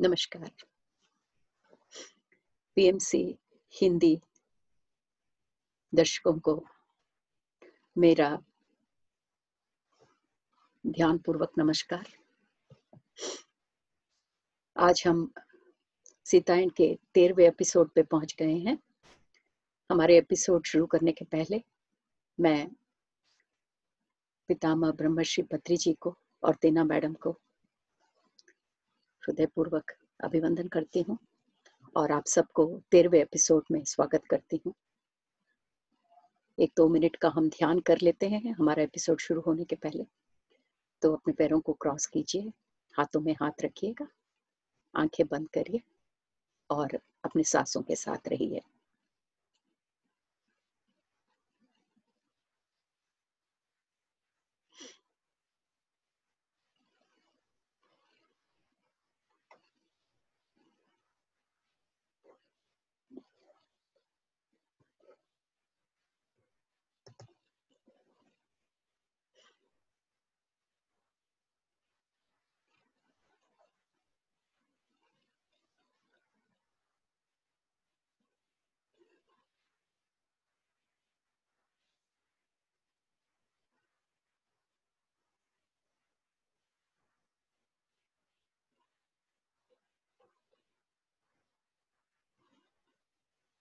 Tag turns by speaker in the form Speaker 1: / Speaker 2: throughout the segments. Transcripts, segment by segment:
Speaker 1: नमस्कार। पीएमसी हिंदी दर्शकों को मेरा ध्यानपूर्वक नमस्कार। आज हम सीतायन के तेरहवें एपिसोड पे पहुँच गए हैं। हमारे एपिसोड शुरू करने के पहले मैं पितामह ब्रह्मश्री पत्री जी को और तेना मैडम को हृदयपूर्वक अभिवंदन करती हूँ और आप सबको तेरहवें एपिसोड में स्वागत करती हूँ। एक दो मिनट का हम ध्यान कर लेते हैं, हमारा एपिसोड शुरू होने के पहले। तो अपने पैरों को क्रॉस कीजिए, हाथों में हाथ रखिएगा, आँखें बंद करिए और अपने सांसों के साथ रहिए।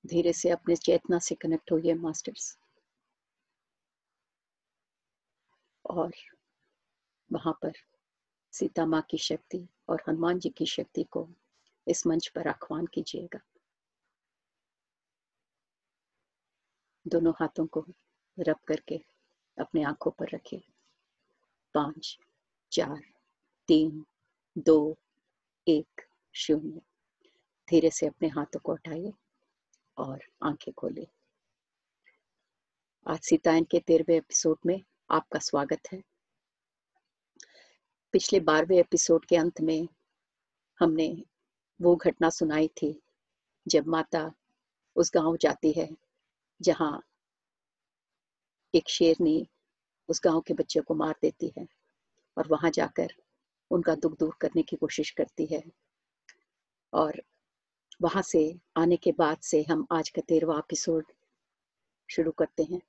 Speaker 1: धीरे से अपने चेतना से कनेक्ट होइए मास्टर्स और वहाँ पर सीता माँ की शक्ति और हनुमान जी की शक्ति को इस मंच पर आह्वान कीजिएगा। दोनों हाथों को रब करके अपने आँखों पर रखिए। पाँच, चार, तीन, दो, एक, शून्य। धीरे से अपने हाथों को उठाइए। और आँखें खोले। आज सीतायन के तेरहवें एपिसोड में आपका स्वागत है। पिछले बारहवें एपिसोड के अंत में हमने वो घटना सुनाई थी, जब माता उस गाँव जाती है, जहाँ एक शेरनी उस गाँव के बच्चे को मार देती है और वहाँ जाकर उनका दुख दूर करने की कोशिश करती है। और वहाँ से आने के बाद से हम आज का तेरवा एपिसोड शुरू करते हैं।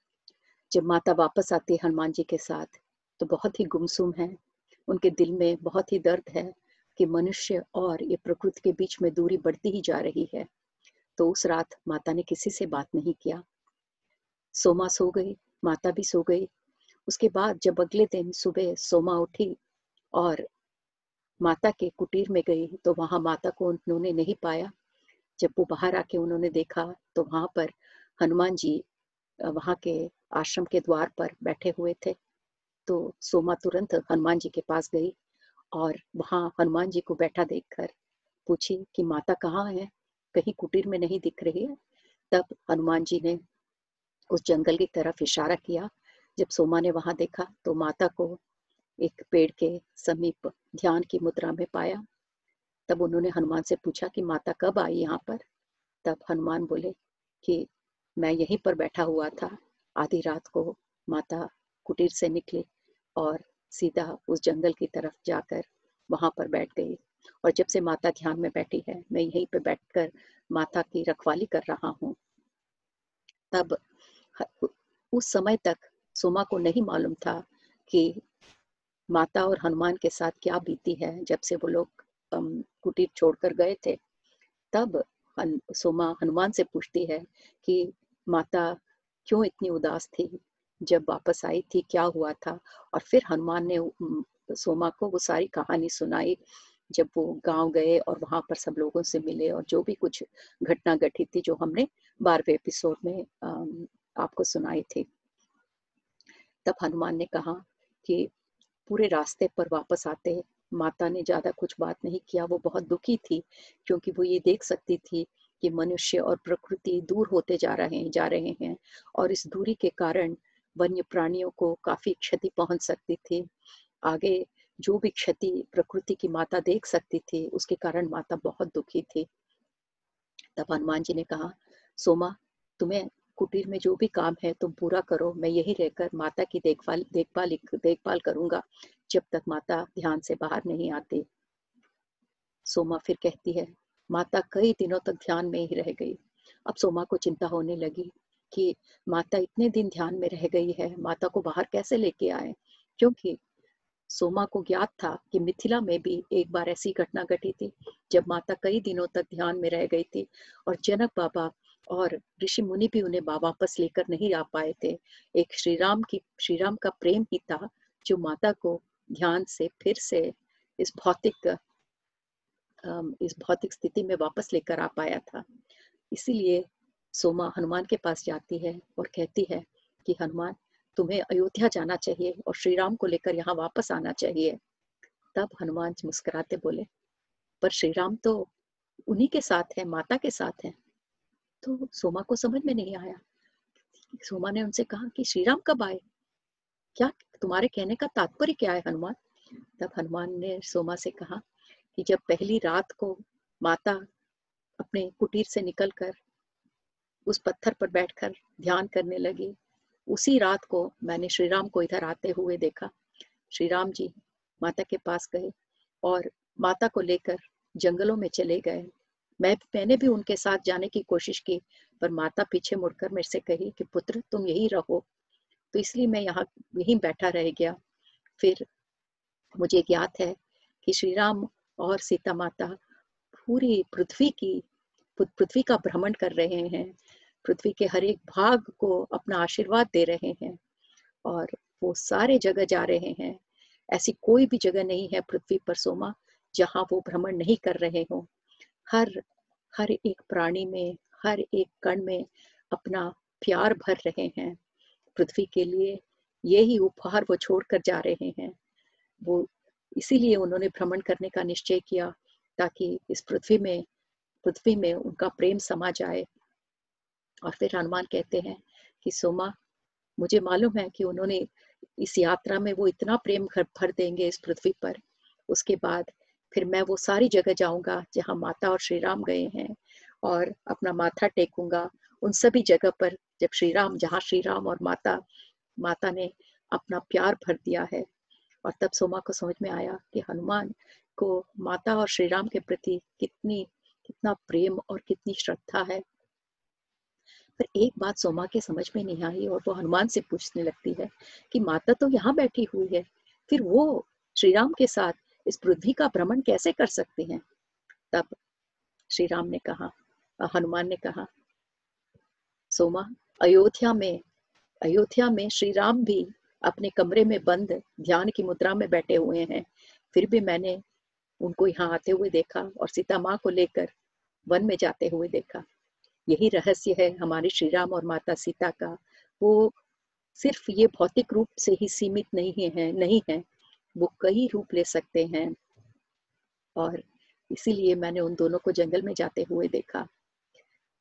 Speaker 1: जब माता वापस आती है हनुमान जी के साथ तो बहुत ही गुमसुम है। उनके दिल में बहुत ही दर्द है कि मनुष्य और ये प्रकृति के बीच में दूरी बढ़ती ही जा रही है। तो उस रात माता ने किसी से बात नहीं किया। सोमा सो गई, माता भी सो गई। उसके बाद जब अगले दिन सुबह सोमा उठी और माता के कुटीर में गई तो वहाँ माता को उन्होंने नहीं पाया। जब वो बाहर आके उन्होंने देखा तो वहाँ पर हनुमान जी वहाँ के आश्रम के द्वार पर बैठे हुए थे। तो सोमा तुरंत हनुमान जी के पास गई और वहाँ हनुमान जी को बैठा देखकर पूछी कि, माता कहाँ है? कहीं कुटीर में नहीं दिख रही है? तब हनुमान जी ने उस जंगल की तरफ़ इशारा किया। जब सोमा ने वहाँ देखा तो माता को एक पेड़ के समीप ध्यान की मुद्रा में पाया। तब उन्होंने हनुमान से पूछा कि माता कब आई यहाँ पर? तब हनुमान बोले कि मैं यहीं पर बैठा हुआ था, आधी रात को माता कुटीर से निकली और सीधा उस जंगल की तरफ़ जाकर वहाँ पर बैठ गई। और जब से माता ध्यान में बैठी है, मैं यहीं पर बैठकर माता की रखवाली कर रहा हूँ। तब उस समय तक सोमा को नहीं मालूम था कि माता और हनुमान के साथ क्या बीती है, जब से वो लोग कुटीर छोड़कर गए थे तब हन, सोमा हनुमान से पूछती है कि माता क्यों इतनी उदास थी? जब वापस आई थी क्या हुआ था? और फिर हनुमान ने सोमा को वो सारी कहानी सुनाई। जब वो गाँव गए और वहाँ पर सब लोगों से मिले और जो भी कुछ घटना घटी थी जो हमने बारहवें एपिसोड में आपको सुनाई थी तब हनुमान ने कहा कि पूरे रास्ते पर वापस आते माता ने ज़्यादा कुछ बात नहीं किया, वो बहुत दुखी थी, क्योंकि वो ये देख सकती थी कि मनुष्य और प्रकृति दूर होते जा रहे हैं, जा रहे हैं और इस दूरी के कारण वन्य प्राणियों को काफ़ी क्षति पहुँच सकती थी। आगे जो भी क्षति प्रकृति की माता देख सकती थी, उसके कारण माता बहुत दुखी थी। तब हनुमान जी ने कहा, सोमा, तुम्हें कुटीर में जो भी काम है, तुम पूरा करो, मैं यही रहकर माता की देखभाल देखभाल देखभाल करूँगा। जब तक माता ध्यान से बाहर नहीं आती। सोमा फिर कहती है, माता कई दिनों तक ध्यान में ही रह गई। अब सोमा को चिंता होने लगी कि माता इतने दिन ध्यान में रह गई है, माता को बाहर कैसे लेके आए? क्योंकि सोमा को ज्ञात था कि मिथिला में भी एक बार ऐसी घटना घटी थी, जब माता कई दिनों तक ध्यान में रह गई थी और जनक बाबा और ऋषि मुनि भी उन्हें वापस लेकर नहीं आ पाए थे। एक श्री राम की श्री राम का प्रेम ही था जो माता को ध्यान से फिर से इस भौतिक इस भौतिक स्थिति में वापस लेकर आ पाया था। इसीलिए सोमा हनुमान के पास जाती है और कहती है कि, हनुमान, तुम्हें अयोध्या जाना चाहिए और श्री राम को लेकर यहाँ वापस आना चाहिए। तब हनुमान मुस्कुराते बोले, पर श्री राम तो उन्हीं के साथ है, माता के साथ है। तो सोमा को समझ में नहीं आया। सोमा ने उनसे कहा कि श्री राम कब आए? क्या तुम्हारे कहने का तात्पर्य क्या है हनुमान? तब हनुमान ने सोमा से कहा कि जब पहली रात को माता अपने कुटीर से निकलकर उस पत्थर पर बैठकर ध्यान करने लगी, उसी रात को मैंने श्री राम को इधर आते हुए देखा। श्री राम जी माता के पास गए और माता को लेकर जंगलों में चले गए। मैं, मैंने भी उनके साथ जाने की कोशिश की, पर माता पीछे मुड़कर मेरे से कही कि, पुत्र, तुम यही रहो। तो इसलिए मैं यहाँ, यहीं बैठा रह गया। फिर मुझे ज्ञात है कि श्री राम और सीता माता पूरी पृथ्वी की पृथ्वी का भ्रमण कर रहे हैं। पृथ्वी के हर एक भाग को अपना आशीर्वाद दे रहे हैं और वो सारे जगह जा रहे हैं। ऐसी कोई भी जगह नहीं है पृथ्वी पर, सोमा, जहाँ वो भ्रमण नहीं कर रहे हो। हर हर एक प्राणी में, हर एक कण में अपना प्यार भर रहे हैं। पृथ्वी के लिए यही उपहार वो छोड़कर जा रहे हैं। वो इसीलिए उन्होंने भ्रमण करने का निश्चय किया ताकि इस पृथ्वी में पृथ्वी में उनका प्रेम समा जाए। और फिर हनुमान कहते हैं कि, सोमा, मुझे मालूम है कि उन्होंने इस यात्रा में वो इतना प्रेम भर देंगे इस पृथ्वी पर। उसके बाद फिर मैं वो सारी जगह जाऊँगा जहाँ माता और श्री राम गए हैं और अपना माथा टेकूँगा उन सभी जगह पर जब श्री राम, जहाँ श्री राम और माता माता ने अपना प्यार भर दिया है और तब सोमा को समझ में आया कि हनुमान को माता और श्री राम के प्रति कितनी, कितना प्रेम और कितनी श्रद्धा है। पर एक बात सोमा के समझ में नहीं आई और वो हनुमान से पूछने लगती है कि माता तो यहाँ बैठी हुई है, फिर वो श्री राम के साथ इस पृथ्वी का भ्रमण कैसे कर सकते हैं? तब श्री राम ने कहा, हनुमान ने कहा सोमा, अयोध्या में अयोध्या में श्री राम भी अपने कमरे में बंद, ध्यान की मुद्रा में बैठे हुए हैं। फिर भी मैंने उनको यहाँ आते हुए देखा और सीता माँ को लेकर वन में जाते हुए देखा। यही रहस्य है हमारे श्री राम और माता सीता का। वो सिर्फ़ ये भौतिक रूप से ही सीमित नहीं है नहीं है। वो कई रूप ले सकते हैं। और इसीलिए मैंने उन दोनों को जंगल में जाते हुए देखा।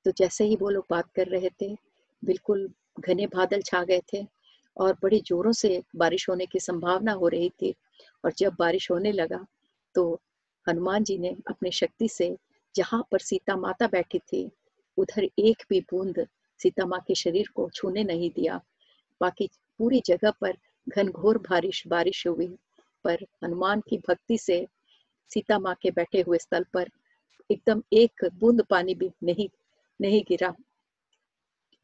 Speaker 1: तो जैसे ही वो लोग बात कर रहे थे, बिल्कुल घने बादल छा गए थे और बड़ी जोरों से बारिश होने की संभावना हो रही थी। और जब बारिश होने लगा तो हनुमान जी ने अपनी शक्ति से जहाँ पर सीता माता बैठी थी, उधर एक भी बूंद सीता माँ के शरीर को छूने नहीं दिया। बाकी पूरी जगह पर घनघोर बारिश बारिश हुई। पर हनुमान की भक्ति से सीता माँ के बैठे हुए स्थल पर एकदम एक बूंद पानी भी नहीं नहीं गिरा।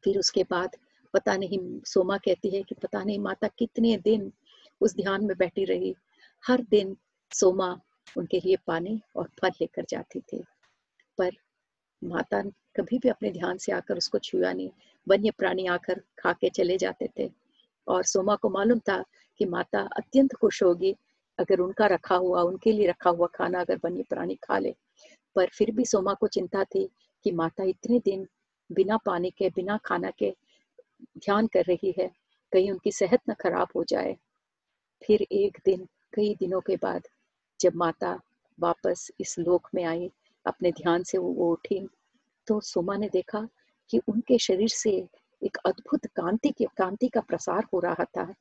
Speaker 1: फिर उसके बाद पता नहीं, सोमा कहती है कि पता नहीं माता कितने दिन उस ध्यान में बैठी रही। हर दिन सोमा उनके लिए पानी और फल लेकर जाती थी। पर माता कभी भी अपने ध्यान से आकर उसको छुआ नहीं। वन्य प्राणी आकर खा के चले जाते थे। और सोमा को मालूम था कि माता अत्यंत खुश होगी। अगर उनका रखा हुआ, उनके लिए रखा हुआ खाना अगर वन्य प्राणी खा ले। पर फिर भी सोमा को चिंता थी कि माता इतने दिन बिना पानी के, बिना खाना के ध्यान कर रही है, कहीं उनकी सेहत न खराब हो जाए। फिर एक दिन, कई दिनों के बाद जब माता वापस इस लोक में आई, अपने ध्यान से वो उठी तो सोमा ने देखा कि उनके शरीर से एक अद्भुत कांति की, कांति का प्रसार हो रहा था।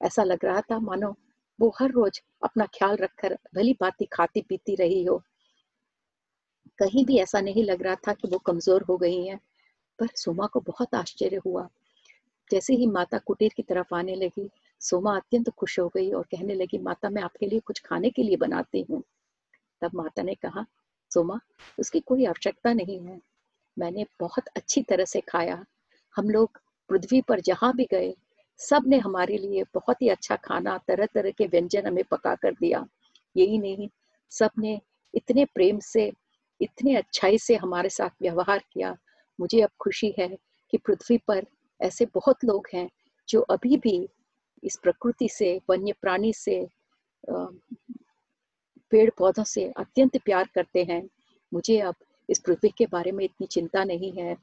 Speaker 1: ऐसा लग रहा था, मानो वो हर रोज अपना ख्याल रखकर भली बाती खाती पीती रही हो। कहीं भी ऐसा नहीं लग रहा था कि वो कमज़ोर हो गई हैं, पर सोमा को बहुत आश्चर्य हुआ। जैसे ही माता कुटीर की तरफ़ आने लगी, सोमा अत्यंत तो खुश हो गई और कहने लगी, माता, मैं आपके लिए कुछ खाने के लिए बनाती हूँ। तब माता ने कहा, सोमा, उसकी कोई आवश्यकता नहीं है। मैंने बहुत अच्छी तरह से खाया। हम लोग पृथ्वी पर जहाँ भी गए, सबने हमारे लिए बहुत ही अच्छा खाना तरह तरह के व्यंजन हमें पका कर दिया। यही नहीं, सबने इतने प्रेम से इतने अच्छाई से हमारे साथ व्यवहार किया। मुझे अब खुशी है कि पृथ्वी पर ऐसे बहुत लोग हैं जो अभी भी इस प्रकृति से वन्य प्राणी से पेड़ पौधों से अत्यंत प्यार करते हैं। मुझे अब इस पृथ्वी के बारे में इतनी चिंता नहीं है।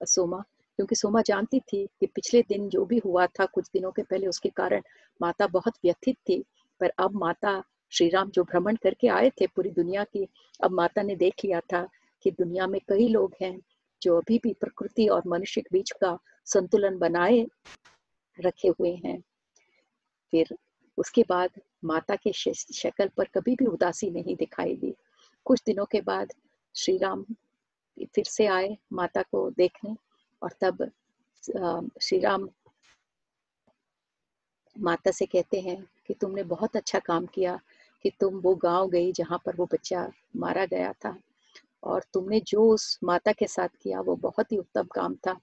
Speaker 1: सोमा, क्योंकि सोमा जानती थी कि पिछले दिन जो भी हुआ था कुछ दिनों के पहले उसके कारण माता बहुत व्यथित थी, पर अब माता श्री राम जो भ्रमण करके आए थे पूरी दुनिया की, अब माता ने देख लिया था कि दुनिया में कई लोग हैं जो अभी भी प्रकृति और मनुष्य के बीच का संतुलन बनाए रखे हुए हैं। फिर उसके बाद माता के शक्ल पर कभी भी उदासी नहीं दिखाई दी कुछ दिनों के बाद श्री राम फिर से आए माता को देखने और तब श्री राम माता से कहते हैं कि तुमने बहुत अच्छा काम किया कि तुम वो गाँव गई जहाँ पर वो बच्चा मारा गया था। और तुमने जो उस माता के साथ किया, वो बहुत ही उत्तम काम था,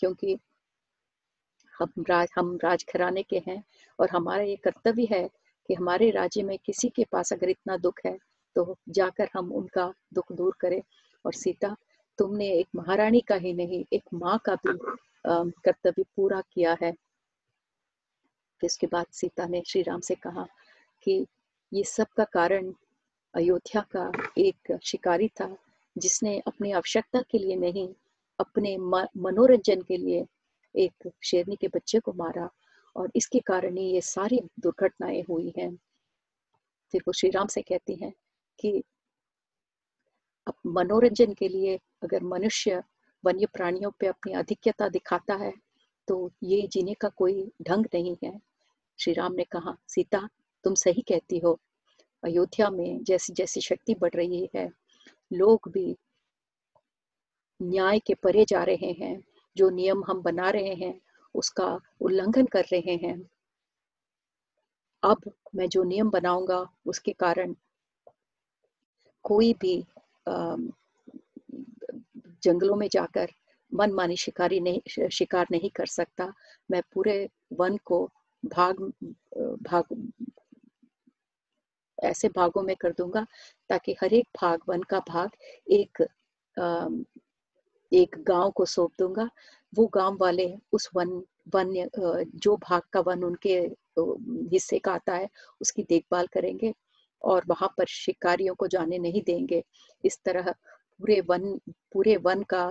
Speaker 1: क्योंकि हम राज हम राजघराने के हैं और हमारा ये कर्तव्य है कि हमारे राज्य में किसी के पास अगर इतना दुख है तो जाकर हम उनका दुख दूर करें। और सीता, तुमने एक महारानी का ही नहीं, एक माँ का भी कर्तव्य पूरा किया है। फिर उसके बाद सीता ने श्री राम से कहा कि ये सब का कारण अयोध्या का एक शिकारी था, जिसने अपनी आवश्यकता के लिए नहीं, अपने मनोरंजन के लिए एक शेरनी के बच्चे को मारा और इसके कारण ही ये सारी दुर्घटनाएँ हुई हैं। फिर वो श्री राम से कहती हैं कि मनोरंजन के लिए अगर मनुष्य वन्य प्राणियों पे अपनी अधिक्यता दिखाता है तो ये जीने का कोई ढंग नहीं है। श्री राम ने कहा, सीता तुम सही कहती हो। अयोध्या में जैसी जैसी शक्ति बढ़ रही है, लोग भी न्याय के परे जा रहे हैं। जो नियम हम बना रहे हैं, उसका उल्लंघन कर रहे हैं। अब मैं जो नियम बनाऊँगा, उसके कारण कोई भी जंगलों में जाकर मन मानी शिकारी नहीं, शिकार नहीं कर सकता। मैं पूरे वन को भाग भाग ऐसे भागों में कर दूँगा, ताकि हर एक भाग, वन का भाग एक एक गाँव को सौंप दूँगा। वो गाँव वाले उस वन वन जो भाग का वन उनके हिस्से का आता है, उसकी देखभाल करेंगे और वहाँ पर शिकारियों को जाने नहीं देंगे। इस तरह पूरे वन पूरे वन का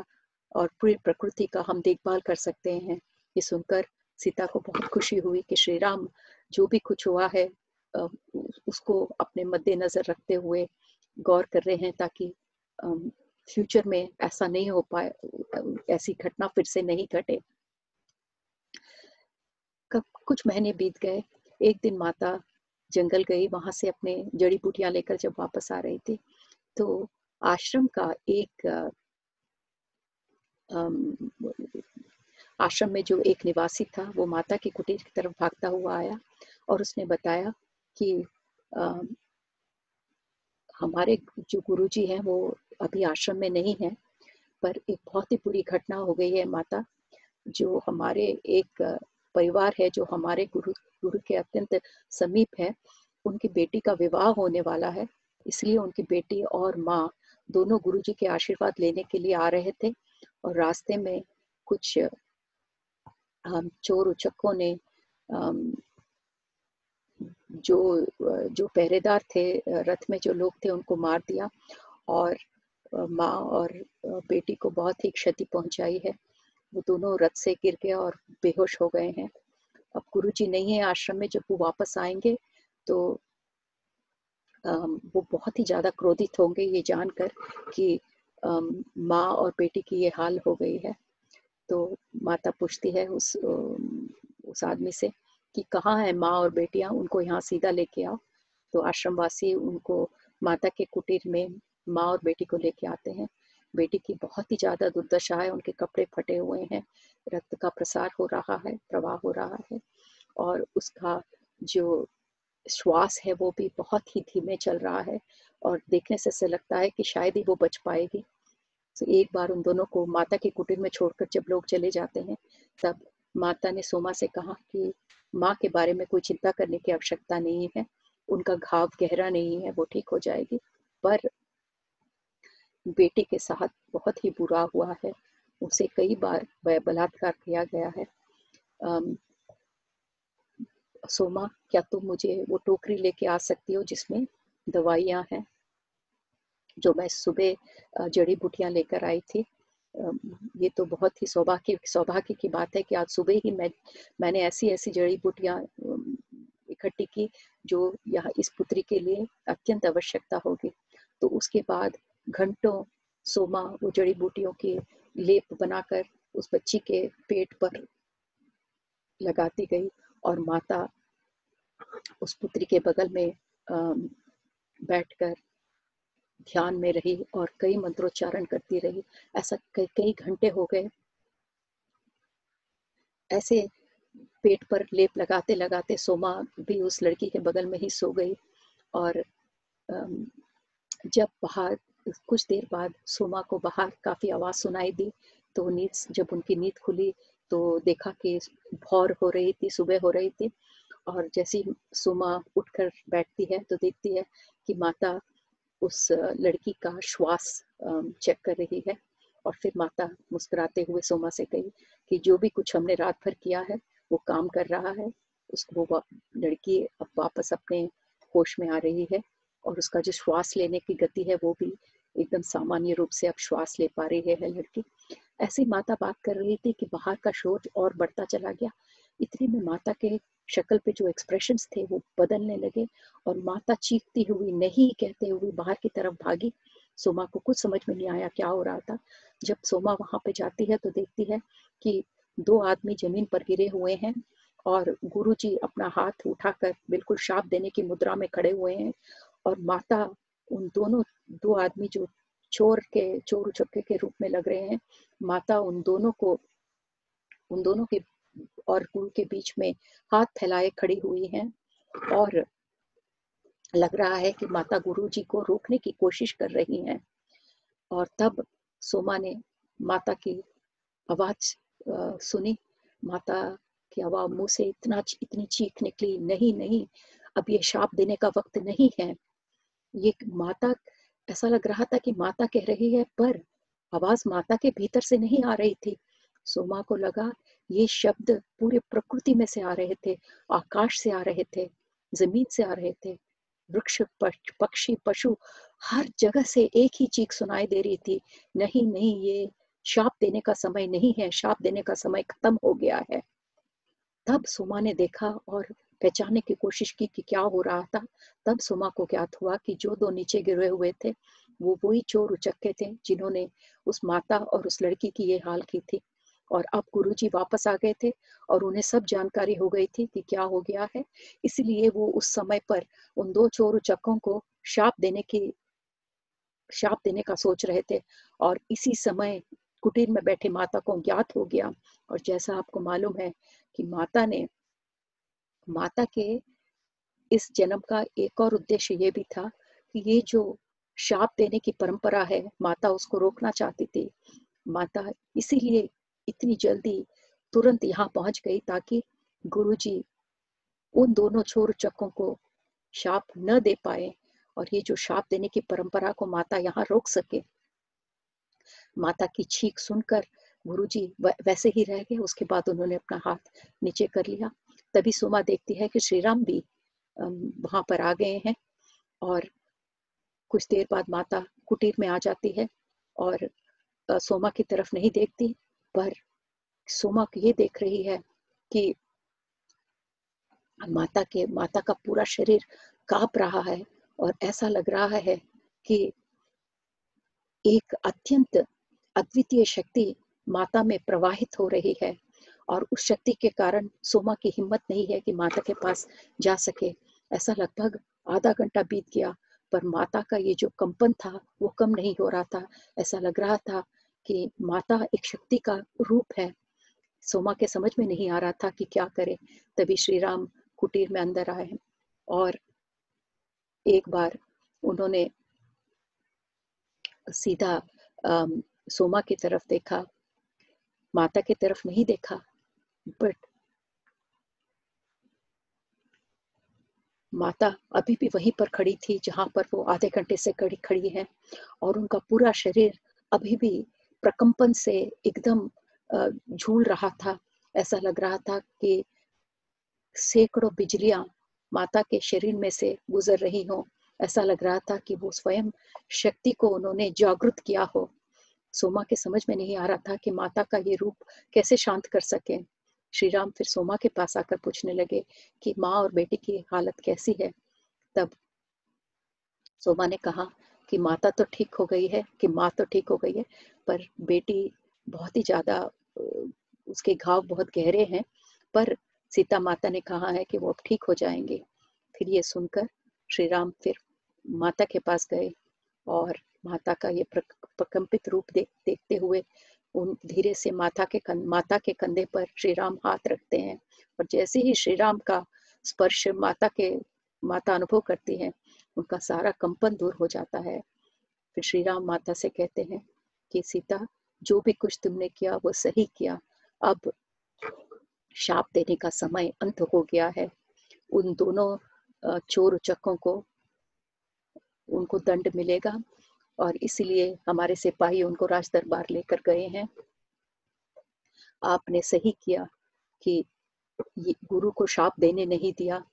Speaker 1: और पूरी प्रकृति का हम देखभाल कर सकते हैं। ये सुनकर सीता को बहुत खुशी हुई कि श्री राम जो भी कुछ हुआ है उसको अपने मद्देनजर रखते हुए गौर कर रहे हैं ताकि फ्यूचर में ऐसा नहीं हो पाए, ऐसी घटना फिर से नहीं घटे। कुछ महीने बीत गए, एक दिन माता जंगल गई, वहाँ से अपने जड़ी बूटियाँ लेकर जब वापस आ रही थी तो आश्रम का एक आश्रम में जो एक निवासी था, वो माता की कुटीर की तरफ़ भागता हुआ आया और उसने बताया कि हमारे जो गुरुजी हैं, वो अभी आश्रम में नहीं है, पर एक बहुत ही बुरी घटना हो गई है माता, जो हमारे एक परिवार है, जो हमारे गुरु गुरु के अत्यंत समीप है, उनकी बेटी का विवाह होने वाला है, इसलिए उनकी बेटी और माँ दोनों गुरुजी के आशीर्वाद लेने के लिए आ रहे थे और रास्ते में कुछ चोर उचक्कों ने जो जो पहरेदार थे रथ में जो लोग थे, उनको मार दिया और माँ और बेटी को बहुत ही क्षति पहुंचाई है। वो दोनों रथ से गिर गए और बेहोश हो गए हैं। अब गुरु जी नहीं है आश्रम में, जब वो वापस आएँगे तो वो बहुत ही ज़्यादा क्रोधित होंगे ये जानकर कि माँ और बेटी की ये हाल हो गई है। तो माता पूछती है उस उस आदमी से कि कहाँ है माँ और बेटियाँ, उनको यहाँ सीधा लेके आओ। तो आश्रम वासी उनको माता के कुटीर में माँ और बेटी को लेके आते हैं। बेटी की बहुत ही ज़्यादा दुर्दशा है, उनके कपड़े फटे हुए हैं, रक्त का प्रसार हो रहा है, प्रवाह हो रहा है और उसका जो श्वास है, वो भी बहुत ही धीमे चल रहा है और देखने से ऐसा लगता है कि शायद ही वो बच पाएगी। तो एक बार उन दोनों को माता के कुटीर में छोड़कर जब लोग चले जाते हैं, तब माता ने सोमा से कहा कि माँ के बारे में कोई चिंता करने की आवश्यकता नहीं है उनका घाव गहरा नहीं है वो ठीक हो जाएगी। पर बेटी के साथ बहुत ही बुरा हुआ है उसे कई बार बलात्कार किया गया है। अम, सोमा क्या तुम मुझे वो टोकरी लेके आ सकती हो जिसमें दवाइयाँ हैं जो मैं सुबह जड़ी बूटियाँ लेकर आई थी? ये तो बहुत ही सौभाग्य सौभाग्य की बात है कि आज सुबह ही मैं, मैंने ऐसी ऐसी जड़ी बूटियाँ इकट्ठी की जो यह इस पुत्री के लिए अत्यंत आवश्यकता होगी। तो उसके बाद घंटों सोमा वो जड़ी बूटियों के लेप बनाकर उस बच्ची के पेट पर लगाती गई और माता उस पुत्री के बगल में बैठकर ध्यान में रही और कई मंत्रोच्चारण करती रही। ऐसा कई कई घंटे हो गए। ऐसे पेट पर लेप लगाते लगाते सोमा भी उस लड़की के बगल में ही सो गई और जब बाहर, कुछ देर बाद सोमा को बाहर काफ़ी आवाज़ सुनाई दी तो नींद, जब उनकी नींद खुली तो देखा कि भौर हो रही थी, सुबह हो रही थी और जैसी सोमा उठकर बैठती है तो देखती है कि माता उस लड़की का श्वास चेक कर रही है और फिर माता मुस्कुराते हुए सोमा से कही कि जो भी कुछ हमने रात भर किया है, वो काम कर रहा है। उसको वो लड़की अब वापस अपने होश में आ रही है और उसका जो श्वास लेने की गति है, वो भी एकदम सामान्य रूप से अब श्वास ले पा रही है लड़की। ऐसी माता बात कर रही थी कि बाहर का शोर और बढ़ता चला गया। इतने में माता के शक्ल पे जो एक्सप्रेशन थे वो बदलने लगे और माता चीखती हुई, नहीं कहते हुए बाहर की तरफ़ भागी। सोमा को कुछ समझ में नहीं आया क्या हो रहा था। जब सोमा वहाँ पे जाती है तो देखती है कि दो आदमी ज़मीन पर गिरे हुए हैं और गुरुजी अपना हाथ उठाकर बिल्कुल शाप देने की मुद्रा में खड़े हुए हैं और माता उन दोनों, दो आदमी जो चोर के, चोर उचक्के के रूप में लग रहे हैं, माता उन दोनों को, उन दोनों के और गुरु के बीच में हाथ फैलाए खड़ी हुई हैं और लग रहा है कि माता गुरु जी को रोकने की कोशिश कर रही हैं। और तब सोमा ने माता की आवाज़ सुनी। माता की आवाज़ मुँह से इतना इतनी चीख निकली, नहीं नहीं, अब ये शाप देने का वक्त नहीं है। ये माता, ऐसा लग रहा था कि माता कह रही है, पर आवाज़ माता के भीतर से नहीं आ रही थी। सोमा को लगा ये शब्द पूरे प्रकृति में से आ रहे थे, आकाश से आ रहे थे, ज़मीन से आ रहे थे। वृक्ष, पक्षी पशु, हर जगह से एक ही चीख सुनाई दे रही थी। नहीं नहीं, ये शाप देने का समय नहीं है। शाप देने का समय खत्म हो गया है। तब सुमा ने देखा और पहचानने की कोशिश की कि क्या हो रहा था। तब सुमा को ज्ञात हुआ कि जो दो नीचे गिरे हुए थे, वो वही चोर उचक्के थे जिन्होंने उस माता और उस लड़की की ये हाल की थी। और अब गुरु जी वापस आ गए थे और उन्हें सब जानकारी हो गई थी कि क्या हो गया है। इसलिए वो उस समय पर उन दो चोर चक्कों को शाप देने की, शाप देने का सोच रहे थे और इसी समय कुटीर में बैठे माता को ज्ञात हो गया। और जैसा आपको मालूम है कि माता ने, माता के इस जन्म का एक और उद्देश्य ये भी था कि ये जो शाप देने की परंपरा है, माता उसको रोकना चाहती थी। माता इसीलिए इतनी जल्दी तुरंत यहाँ पहुँच गई ताकि गुरुजी उन दोनों छोर चक्कों को शाप न दे पाए और ये जो शाप देने की परंपरा को माता यहाँ रोक सके। माता की छीक सुनकर गुरुजी वैसे ही रह गए। उसके बाद उन्होंने अपना हाथ नीचे कर लिया। तभी सोमा देखती है कि श्री राम भी वहाँ पर आ गए हैं और कुछ देर बाद माता कुटीर में आ जाती है और सोमा की तरफ़ नहीं देखती। पर सोमा ये देख रही है कि माता के, माता का पूरा शरीर काँप रहा है और ऐसा लग रहा है कि एक अत्यंत अद्वितीय शक्ति माता में प्रवाहित हो रही है और उस शक्ति के कारण सोमा की हिम्मत नहीं है कि माता के पास जा सके। ऐसा लगभग आधा घंटा बीत गया, पर माता का ये जो कंपन था, वो कम नहीं हो रहा था। ऐसा लग रहा था कि माता एक शक्ति का रूप है। सोमा के समझ में नहीं आ रहा था कि क्या करे। तभी श्री राम कुटीर में अंदर आए और एक बार उन्होंने सीधा सोमा की तरफ़ देखा। माता की तरफ़ नहीं देखा बट माता अभी भी वहीं पर खड़ी थी, जहाँ पर वो आधे घंटे से खड़ी खड़ी है और उनका पूरा शरीर अभी भी प्रकंपन से एकदम झूल रहा था। ऐसा लग रहा था कि सैकड़ों बिजलियाँ माता के शरीर में से गुजर रही हो। ऐसा लग रहा था कि वो स्वयं शक्ति को उन्होंने जागृत किया हो। सोमा के समझ में नहीं आ रहा था कि माता का ये रूप कैसे शांत कर सके। श्री राम फिर सोमा के पास आकर पूछने लगे कि माँ और बेटी की हालत कैसी है? तब सोमा ने कहा कि माता तो ठीक हो गई है कि माँ तो ठीक हो गई है पर बेटी बहुत ही ज़्यादा उसके घाव बहुत गहरे हैं पर सीता माता ने कहा है कि वो अब ठीक हो जाएँगे। फिर ये सुनकर श्री राम फिर माता के पास गए और माता का ये प्रकंपित रूप देख देखते हुए उन धीरे से माता के कं, माता के कंधे पर श्री राम हाथ रखते हैं और जैसे ही श्री राम का स्पर्श माता के माता अनुभव करती है उनका सारा कंपन दूर हो जाता है। फिर श्री राम माता से कहते हैं कि, सीता, जो भी कुछ तुमने किया, वो सही किया। अब शाप देने का समय अंत हो गया है। उन दोनों चोर उचकों को, उनको दंड मिलेगा और इसलिए हमारे सिपाही उनको राज दरबार लेकर गए हैं। आपने सही किया कि गुरु को शाप देने नहीं दिया,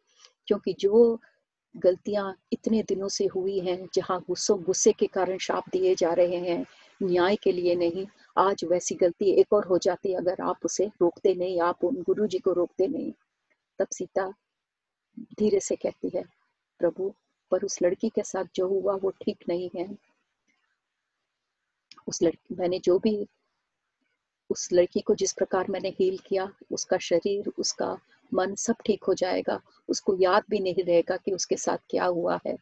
Speaker 1: क्योंकि जो गलतियाँ इतने दिनों से हुई हैं, जहाँ गुस्सों, गुस्से के कारण शाप दिए जा रहे हैं। न्याय के लिए नहीं, आज वैसी गलती एक और हो जाती अगर आप उसे रोकते नहीं, आप उन गुरु जी को रोकते नहीं। तब सीता धीरे से कहती है, प्रभु, पर उस लड़की के साथ जो हुआ वो ठीक नहीं है। उस लड़की, मैंने जो भी उस लड़की को जिस प्रकार मैंने हील किया, उसका शरीर, उसका मन सब ठीक हो जाएगा। उसको याद भी नहीं रहेगा कि उसके साथ क्या हुआ है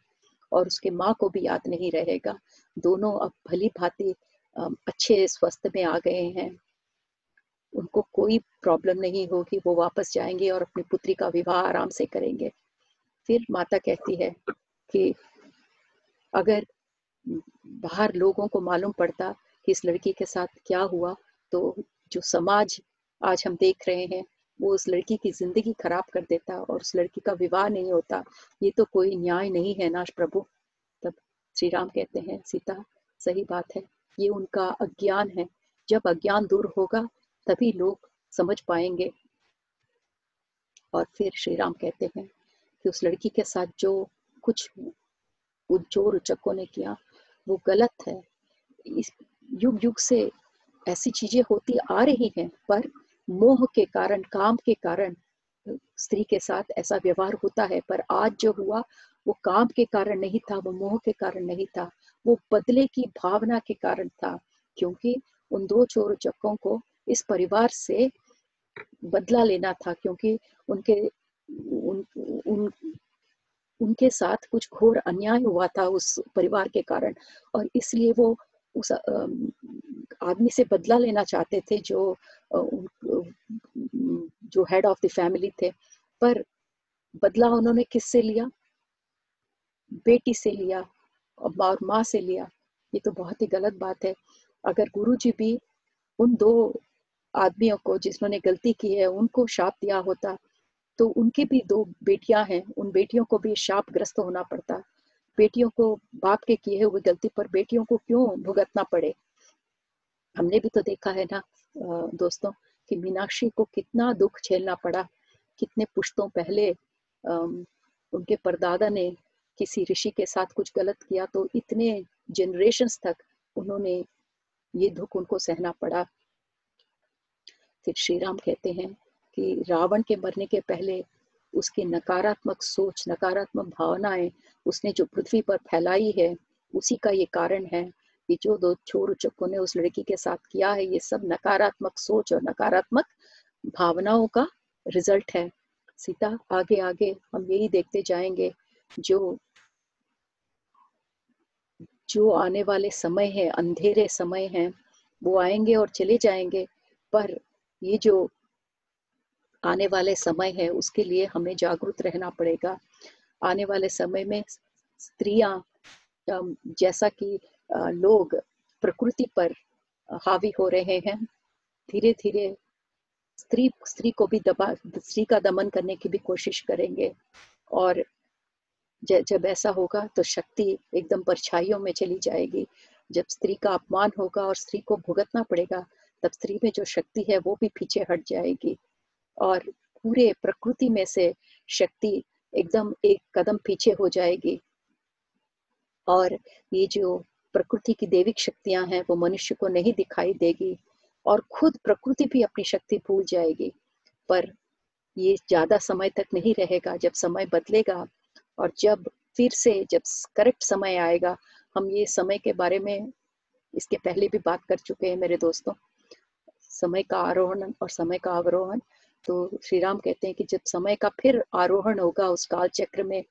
Speaker 1: और उसके माँ को भी याद नहीं रहेगा। दोनों अब भली भांति अच्छे स्वस्थ में आ गए हैं। उनको कोई प्रॉब्लम नहीं होगी, वो वापस जाएँगे और अपनी पुत्री का विवाह आराम से करेंगे। फिर माता कहती है कि अगर बाहर लोगों को मालूम पड़ता कि इस लड़की के साथ क्या हुआ तो जो समाज आज हम देख रहे हैं, वो उस लड़की की ज़िंदगी खराब कर देता और उस लड़की का विवाह नहीं होता। ये तो कोई न्याय नहीं है ना, प्रभु। तब श्री राम कहते हैं, सीता, सही बात है। ये उनका अज्ञान है। जब अज्ञान दूर होगा, तभी लोग समझ पाएँगे। और फिर श्री राम कहते हैं कि उस लड़की के साथ जो कुछ चोर उचकों ने किया, वो गलत है। इस युग युग से ऐसी चीज़ें होती आ रही हैं पर मोह के कारण काम के कारण स्त्री के साथ ऐसा व्यवहार होता है। पर आज जो हुआ वो काम के कारण नहीं था वो मोह के कारण नहीं था वो बदले की भावना के कारण था क्योंकि उन दो चोर चक्कों को इस परिवार से बदला लेना था क्योंकि उनके उन, उन उनके साथ कुछ घोर अन्याय हुआ था उस परिवार के कारण और इसलिए वो उस आदमी से बदला लेना चाहते थे जो जो हेड ऑफ़ द फैमिली थे, पर बदला उन्होंने किससे लिया? बेटी से लिया और माँ से लिया। ये तो बहुत ही गलत बात है। अगर गुरु जी भी उन दो आदमियों को जिन्होंने गलती की है, उनको शाप दिया होता तो उनकी भी दो बेटियाँ हैं। उन बेटियों को भी शाप ग्रस्त होना पड़ता। बेटियों को बाप के किए हुए गलती पर बेटियों को क्यों भुगतना पड़े? हमने भी तो देखा है ना दोस्तों, कि मीनाक्षी को कितना दुख झेलना पड़ा। कितने पुश्तों पहले उनके परदादा ने किसी ऋषि के साथ कुछ गलत किया तो इतने जनरेशन तक उन्होंने ये दुख उनको सहना पड़ा। फिर श्री राम कहते हैं कि रावण के मरने के पहले उसकी नकारात्मक सोच, नकारात्मक भावनाएँ उसने जो पृथ्वी पर फैलाई है, उसी का ये कारण है कि जो दो चोर चक्कों ने उस लड़की के साथ किया है, ये सब नकारात्मक सोच और नकारात्मक भावनाओं का रिज़ल्ट है। सीता, आगे आगे, हम यही देखते जाएँगे जो जो आने वाले समय है, अंधेरे समय हैं, वो आएँगे और चले जाएँगे, पर ये जो आने वाले समय है, उसके लिए हमें जागरूक रहना पड़ेगा। आने वाले समय में स्त्रियाँ जैसा कि लोग प्रकृति पर हावी हो रहे हैं धीरे धीरे स्त्री स्त्री को भी दबा, स्त्री का दमन करने की भी कोशिश करेंगे। और जब ऐसा होगा तो शक्ति एकदम परछाइयों में चली जाएगी। जब स्त्री का अपमान होगा और स्त्री को भुगतना पड़ेगा, तब स्त्री में जो शक्ति है वो भी पीछे हट जाएगी। और पूरे प्रकृति में से शक्ति एकदम एक कदम पीछे हो जाएगी। और ये जो प्रकृति की देविक शक्तियाँ हैं, वो मनुष्य को नहीं दिखाई देगी और खुद प्रकृति भी अपनी शक्ति भूल जाएगी। पर ये ज़्यादा समय तक नहीं रहेगा, जब समय बदलेगा और जब फिर से जब करेक्ट समय आएगा, हम ये समय के बारे में इसके पहले भी बात कर चुके हैं मेरे दोस्तों। समय का आरोहण और समय का अवरोहण तो श्री राम कहते हैं कि जब समय का फिर आरोहण होगा उस काल चक्र में,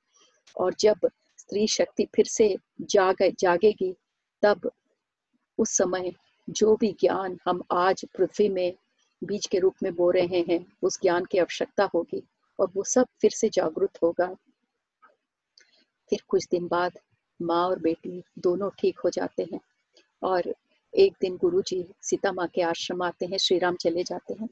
Speaker 1: और जब स्त्री शक्ति फिर से जाग, जागेगी, तब उस समय जो भी ज्ञान हम आज पृथ्वी में बीज के रूप में बो रहे हैं, उस ज्ञान की आवश्यकता होगी, और वो सब फिर से जागरूक होगा। फिर कुछ दिन बाद माँ और बेटी दोनों ठीक हो जाते हैं, और एक दिन गुरु जी सीता माँ के आश्रम आते हैं, श्री राम चले जाते हैं।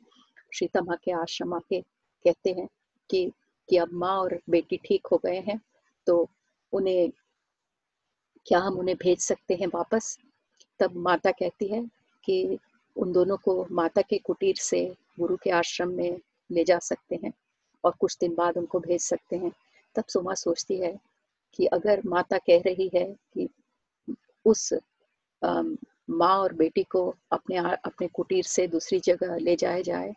Speaker 1: सीता माँ के आश्रम आके कहते हैं कि कि अब माँ और बेटी ठीक हो गए हैं तो उन्हें, क्या हम उन्हें भेज सकते हैं वापस? तब माता कहती है कि उन दोनों को माता के कुटीर से गुरु के आश्रम में ले जा सकते हैं और कुछ दिन बाद उनको भेज सकते हैं। तब सुमा सोचती है कि अगर माता कह रही है कि उस माँ और बेटी को अपने अपने कुटीर से दूसरी जगह ले जाया जाए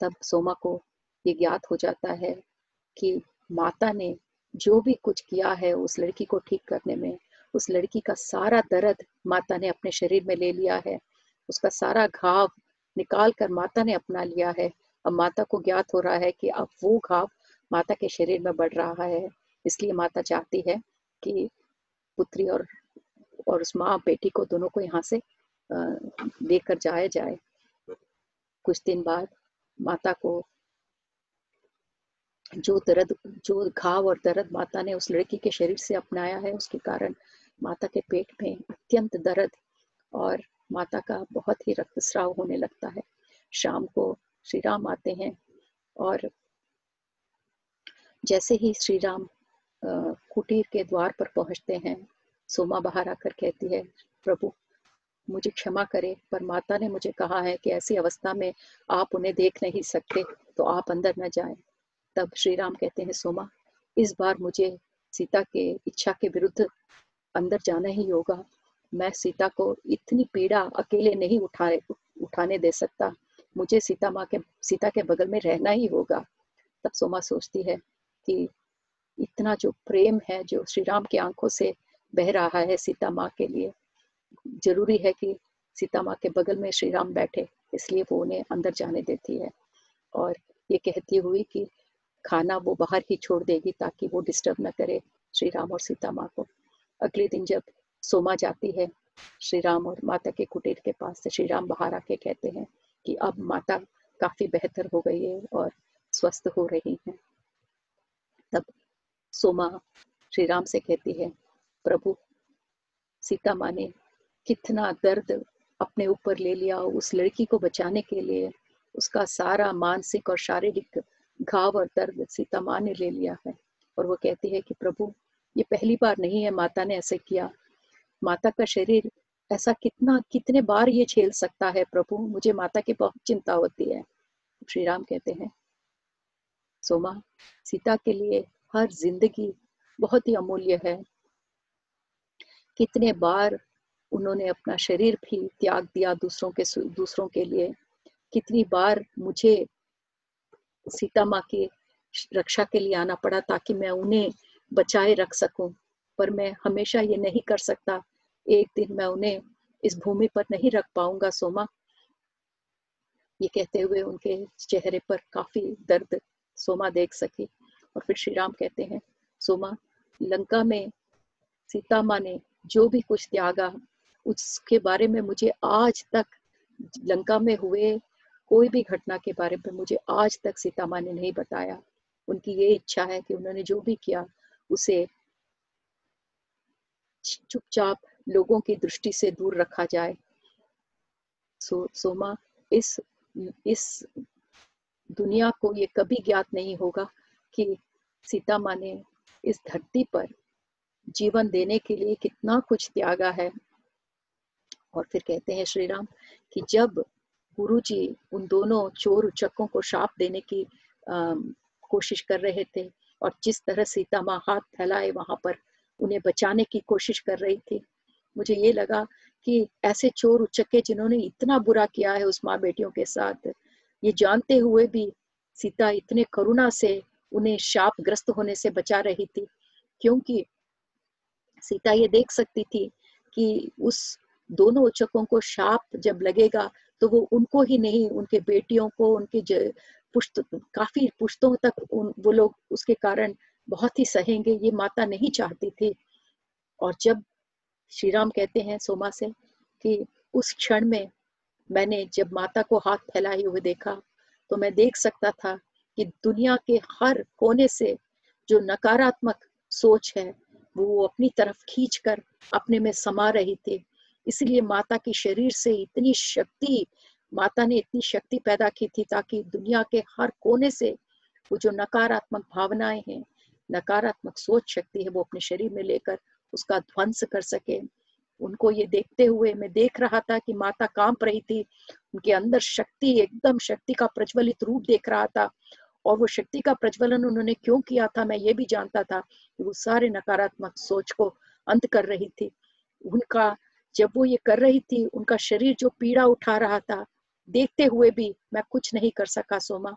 Speaker 1: तब सोमा को ये ज्ञात हो जाता है कि माता ने जो भी कुछ किया है उस लड़की को ठीक करने में, उस लड़की का सारा दर्द माता ने अपने शरीर में ले लिया है। उसका सारा घाव निकाल कर माता ने अपना लिया है। अब माता को ज्ञात हो रहा है कि अब वो घाव माता के शरीर में बढ़ रहा है। इसलिए माता चाहती है कि पुत्री और और उस माँ बेटी को दोनों को यहाँ से लेकर जाया जाए। कुछ दिन बाद माता को जो दर्द, जो घाव और दर्द माता ने उस लड़की के शरीर से अपनाया है, उसके कारण माता के पेट में अत्यंत दर्द और माता का बहुत ही रक्तस्राव होने लगता है। शाम को श्री राम आते हैं और जैसे ही श्री राम कुटीर के द्वार पर पहुँचते हैं, सोमा बाहर आकर कहती है, प्रभु मुझे क्षमा करे। पर माता ने मुझे कहा है कि ऐसी अवस्था में आप उन्हें देख नहीं सकते तो आप अंदर न जाएँ। तब श्री राम कहते हैं, सोमा, इस बार मुझे सीता के इच्छा के विरुद्ध अंदर जाना ही होगा। मैं सीता को इतनी पीड़ा अकेले नहीं उठा, उठाने दे सकता। मुझे सीता माँ के, सीता के बगल में रहना ही होगा। तब सोमा सोचती है कि इतना जो प्रेम है, जो श्री राम की आँखों से बह रहा है सीता माँ के लिए ज़रूरी है कि सीता माँ के बगल में श्री राम बैठे, इसलिए वो उन्हें अंदर जाने देती है। और ये कहती हुई कि खाना वो बाहर ही छोड़ देगी ताकि वो डिस्टर्ब न करे श्री राम और सीता माँ को। अगले दिन जब सोमा जाती है, श्री राम और माता के कुटीर के पास से श्री राम बाहर आके कहते हैं कि अब माता काफ़ी बेहतर हो गई है और स्वस्थ हो रही है। तब सोमा श्री राम से कहती है, प्रभु, सीता माँ ने कितना दर्द अपने ऊपर ले लिया उस लड़की को बचाने के लिए, उसका सारा मानसिक और शारीरिक घाव और दर्द सीता माँ ने ले लिया है। और वो कहती है कि प्रभु, ये पहली बार नहीं है माता ने ऐसे किया। माता का शरीर ऐसा कितना, कितने बार ये झेल सकता है प्रभु? मुझे माता की बहुत चिंता होती है। श्री राम कहते हैं, सोमा, सीता के लिए हर ज़िंदगी बहुत ही अमूल्य है। कितने बार उन्होंने अपना शरीर भी त्याग दिया दूसरों के दूसरों के लिए। कितनी बार मुझे सीता माँ की रक्षा के लिए आना पड़ा ताकि मैं उन्हें बचाए रख सकूँ, पर मैं हमेशा ये नहीं कर सकता। एक दिन मैं उन्हें इस भूमि पर नहीं रख पाऊँगा, सोमा। ये कहते हुए उनके चेहरे पर काफ़ी दर्द सोमा देख सकी और फिर श्री राम कहते हैं, सोमा, लंका में सीता माँ ने जो भी कुछ त्यागा उसके बारे में मुझे आज तक लंका में हुए कोई भी घटना के बारे में मुझे आज तक सीता माँ ने नहीं बताया। उनकी ये इच्छा है कि उन्होंने जो भी किया, उसे चुपचाप लोगों की दृष्टि से दूर रखा जाए। सो, सोमा, इस इस दुनिया को ये कभी ज्ञात नहीं होगा कि सीता माँ ने इस धरती पर जीवन देने के लिए कितना कुछ त्यागा है। और फिर कहते हैं श्री राम कि जब गुरु जी उन दोनों चोर उचक्कों को शाप देने की कोशिश कर रहे थे और जिस तरह सीता माँ हाथ फैलाए वहाँ पर उन्हें बचाने की कोशिश कर रही थी, मुझे ये लगा कि ऐसे चोर उचक्के जिन्होंने इतना बुरा किया है उस माँ बेटियों के साथ, ये जानते हुए भी सीता इतने करुणा से उन्हें शाप ग्रस्त होने से बचा रही थी, क्योंकि सीता ये देख सकती थी कि उस दोनों उचकों को शाप जब लगेगा तो वो उनको ही नहीं, उनके बेटियों को, उनके पुश्त, काफ़ी पुश्तों तक उन, वो लोग उसके कारण बहुत ही सहेंगे, ये माता नहीं चाहती थी। और जब श्री राम कहते हैं सोमा से कि उस क्षण में मैंने जब माता को हाथ फैलाए हुए देखा तो मैं देख सकता था कि दुनिया के हर कोने से जो नकारात्मक सोच है, वो अपनी तरफ़ खींच कर अपने में समा रही थी। इसलिए माता के शरीर से इतनी शक्ति, माता ने इतनी शक्ति पैदा की थी ताकि दुनिया के हर कोने से वो जो नकारात्मक भावनाएँ हैं, नकारात्मक सोच शक्ति है वो अपने शरीर में लेकर उसका ध्वंस कर सके। उनको ये देखते हुए मैं देख रहा था कि माता काँप रही थी, उनके अंदर शक्ति, एकदम शक्ति का प्रज्वलित रूप देख रहा था और वो शक्ति का प्रज्वलन उन्होंने क्यों किया था मैं ये भी जानता था कि वो सारे नकारात्मक सोच को अंत कर रही थी। उनका जब वो ये कर रही थी, उनका शरीर जो पीड़ा उठा रहा था, देखते हुए भी मैं कुछ नहीं कर सका सोमा।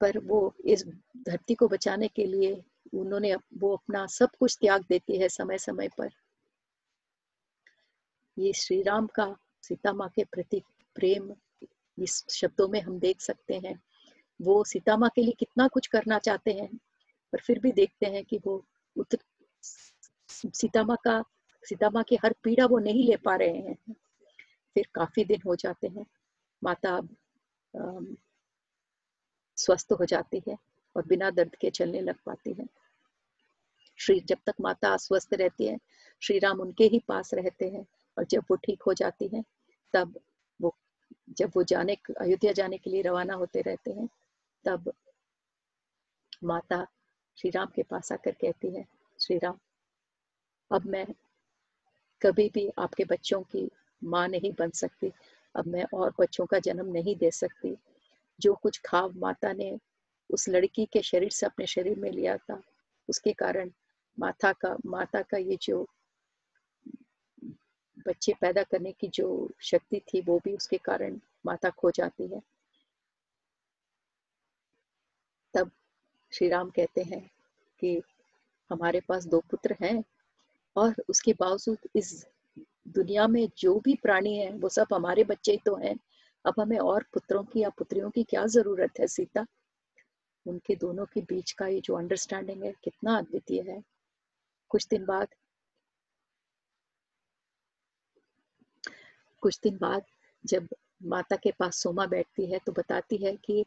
Speaker 1: पर वो इस धरती को बचाने के लिए उन्होंने वो अपना सब कुछ त्याग देती है समय समय पर। ये श्री राम का सीता माँ के प्रति प्रेम, इस शब्दों में हम देख सकते हैं। वो सीता माँ के लिए कितना कुछ करना चाहते हैं, पर फिर भी देखते हैं कि वो उतर सीता माँ का सीता माँ की हर पीड़ा वो नहीं ले पा रहे हैं। फिर काफ़ी दिन हो जाते हैं। माता अब स्वस्थ हो जाती है और बिना दर्द के चलने लग पाती है। श्री, जब तक माता अस्वस्थ रहती है, श्री राम उनके ही पास रहते हैं और जब वो ठीक हो जाती है, तब वो, जब वो जाने, अयोध्या जाने के लिए रवाना होते रहते हैं, तब माता श्री राम के पास आकर कहती है, श्री राम, अब मैं कभी भी आपके बच्चों की माँ नहीं बन सकती। अब मैं और बच्चों का जन्म नहीं दे सकती। जो कुछ खाव माता ने उस लड़की के शरीर से अपने शरीर में लिया था, उसके कारण माता का माता का ये जो बच्चे पैदा करने की जो शक्ति थी, वो भी उसके कारण माता खो जाती है। तब श्री राम कहते हैं कि हमारे पास दो पुत्र हैं और उसके बावजूद इस दुनिया में जो भी प्राणी है, वो सब हमारे बच्चे तो हैं। अब हमें और पुत्रों की या पुत्रियों की क्या ज़रूरत है सीता? उनके दोनों के बीच का ये जो अंडरस्टैंडिंग है, कितना अद्वितीय है। कुछ दिन बाद, कुछ दिन बाद जब माता के पास सोमा बैठती है तो बताती है कि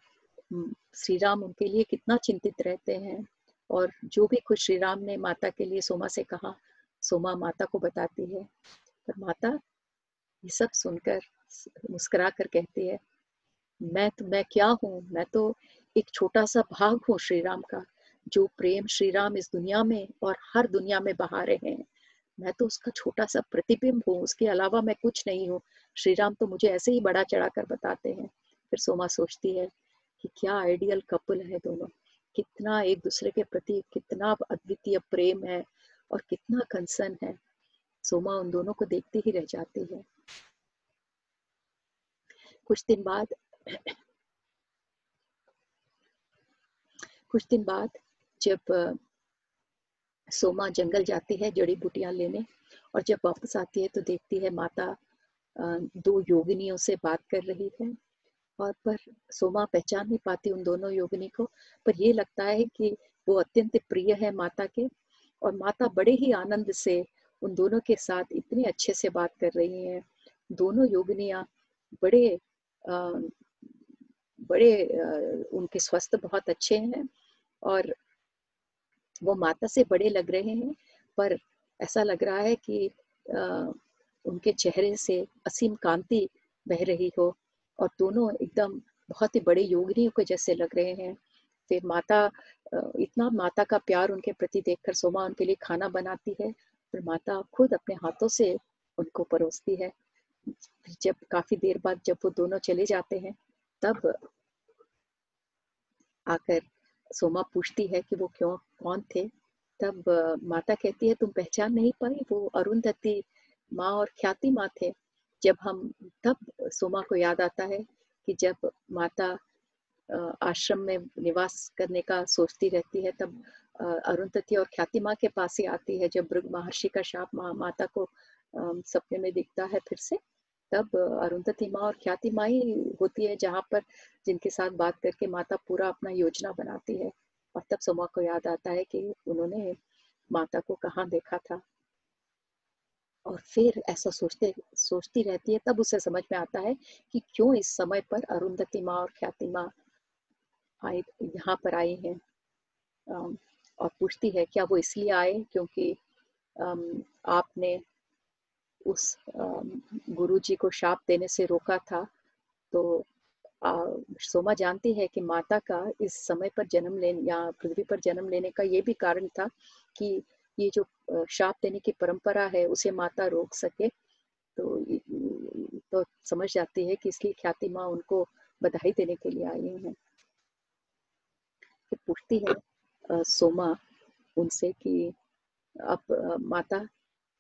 Speaker 1: श्री राम उनके लिए कितना चिंतित रहते हैं। और जो भी कुछ श्री राम ने माता के लिए सोमा से कहा सोमा माता को बताती है। पर माता ये सब सुनकर मुस्कुरा कर कहती है, मैं तो मैं क्या हूँ? मैं तो एक छोटा सा भाग हूँ श्री राम का, जो प्रेम श्री राम इस दुनिया में और हर दुनिया में बहा रहे हैं। मैं तो उसका छोटा सा प्रतिबिंब हूँ, उसके अलावा मैं कुछ नहीं हूँ। श्री राम तो मुझे ऐसे ही बड़ा चढ़ा कर बताते हैं। फिर सोमा सोचती है कि क्या आइडियल कपल है दोनों। कितना एक दूसरे के प्रति कितना अद्वितीय प्रेम है। और कितना कंसर्न है। सोमा उन दोनों को देखती ही रह जाती है। कुछ दिन बाद, कुछ दिन बाद जब सोमा जंगल जाती है जड़ी बूटियाँ लेने और जब वापस आती है तो देखती है माता दो योगिनियों से बात कर रही है और पर सोमा पहचान नहीं पाती उन दोनों योगिनी को। पर ये लगता है कि वो अत्यंत प्रिय है माता के। और माता बड़े ही आनंद से उन दोनों के साथ इतने अच्छे से बात कर रही हैं। दोनों योगिनियाँ बड़े आ, बड़े आ, उनके स्वास्थ्य बहुत अच्छे हैं और वो माता से बड़े लग रहे हैं पर ऐसा लग रहा है कि आ, उनके चेहरे से असीम कांति बह रही हो और दोनों एकदम बहुत ही बड़े योगिनियों के जैसे लग रहे हैं। फिर माता इतना माता का प्यार उनके प्रति देखकर सोमा उनके लिए खाना बनाती है, फिर माता खुद अपने हाथों से उनको परोसती है। जब, काफ़ी देर बाद जब वो दोनों चले जाते हैं, तब आकर सोमा पूछती है कि वो क्यों, कौन थे? तब माता कहती है, तुम पहचान नहीं पाई, वो अरुंधति माँ और ख्याति माँ थे। जब हम, तब सोमा को याद आता है कि जब माता आश्रम में निवास करने का सोचती रहती है, तब अरुंधति और ख्याति माँ के पास ही आती है, जब महर्षि का शाप माता को सपने में दिखता है फिर से, तब अरुंधति माँ और ख्याति माँ ही होती है जहाँ पर जिनके साथ बात करके माता पूरा अपना योजना बनाती है, और तब सोमा को याद आता है कि उन्होंने माता को कहाँ देखा था। और फिर ऐसा सोचते, सोचती रहती है, तब उसे समझ में आता है कि क्यों इस समय पर अरुंधति माँ और ख्याति माँ आए, यहाँ पर आई हैं और पूछती है, क्या वो इसलिए आए क्योंकि आपने उस गुरु जी को शाप देने से रोका था? तो सोमा जानती है कि माता का इस समय पर जन्म लेने, या पृथ्वी पर जन्म लेने का ये भी कारण था कि ये जो शाप देने की परंपरा है, उसे माता रोक सके। तो तो समझ जाती है कि इसलिए ख्याति माँ उनको बधाई देने के लिए आई हैं। फिर पूछती है सोमा, उनसे कि अब माता,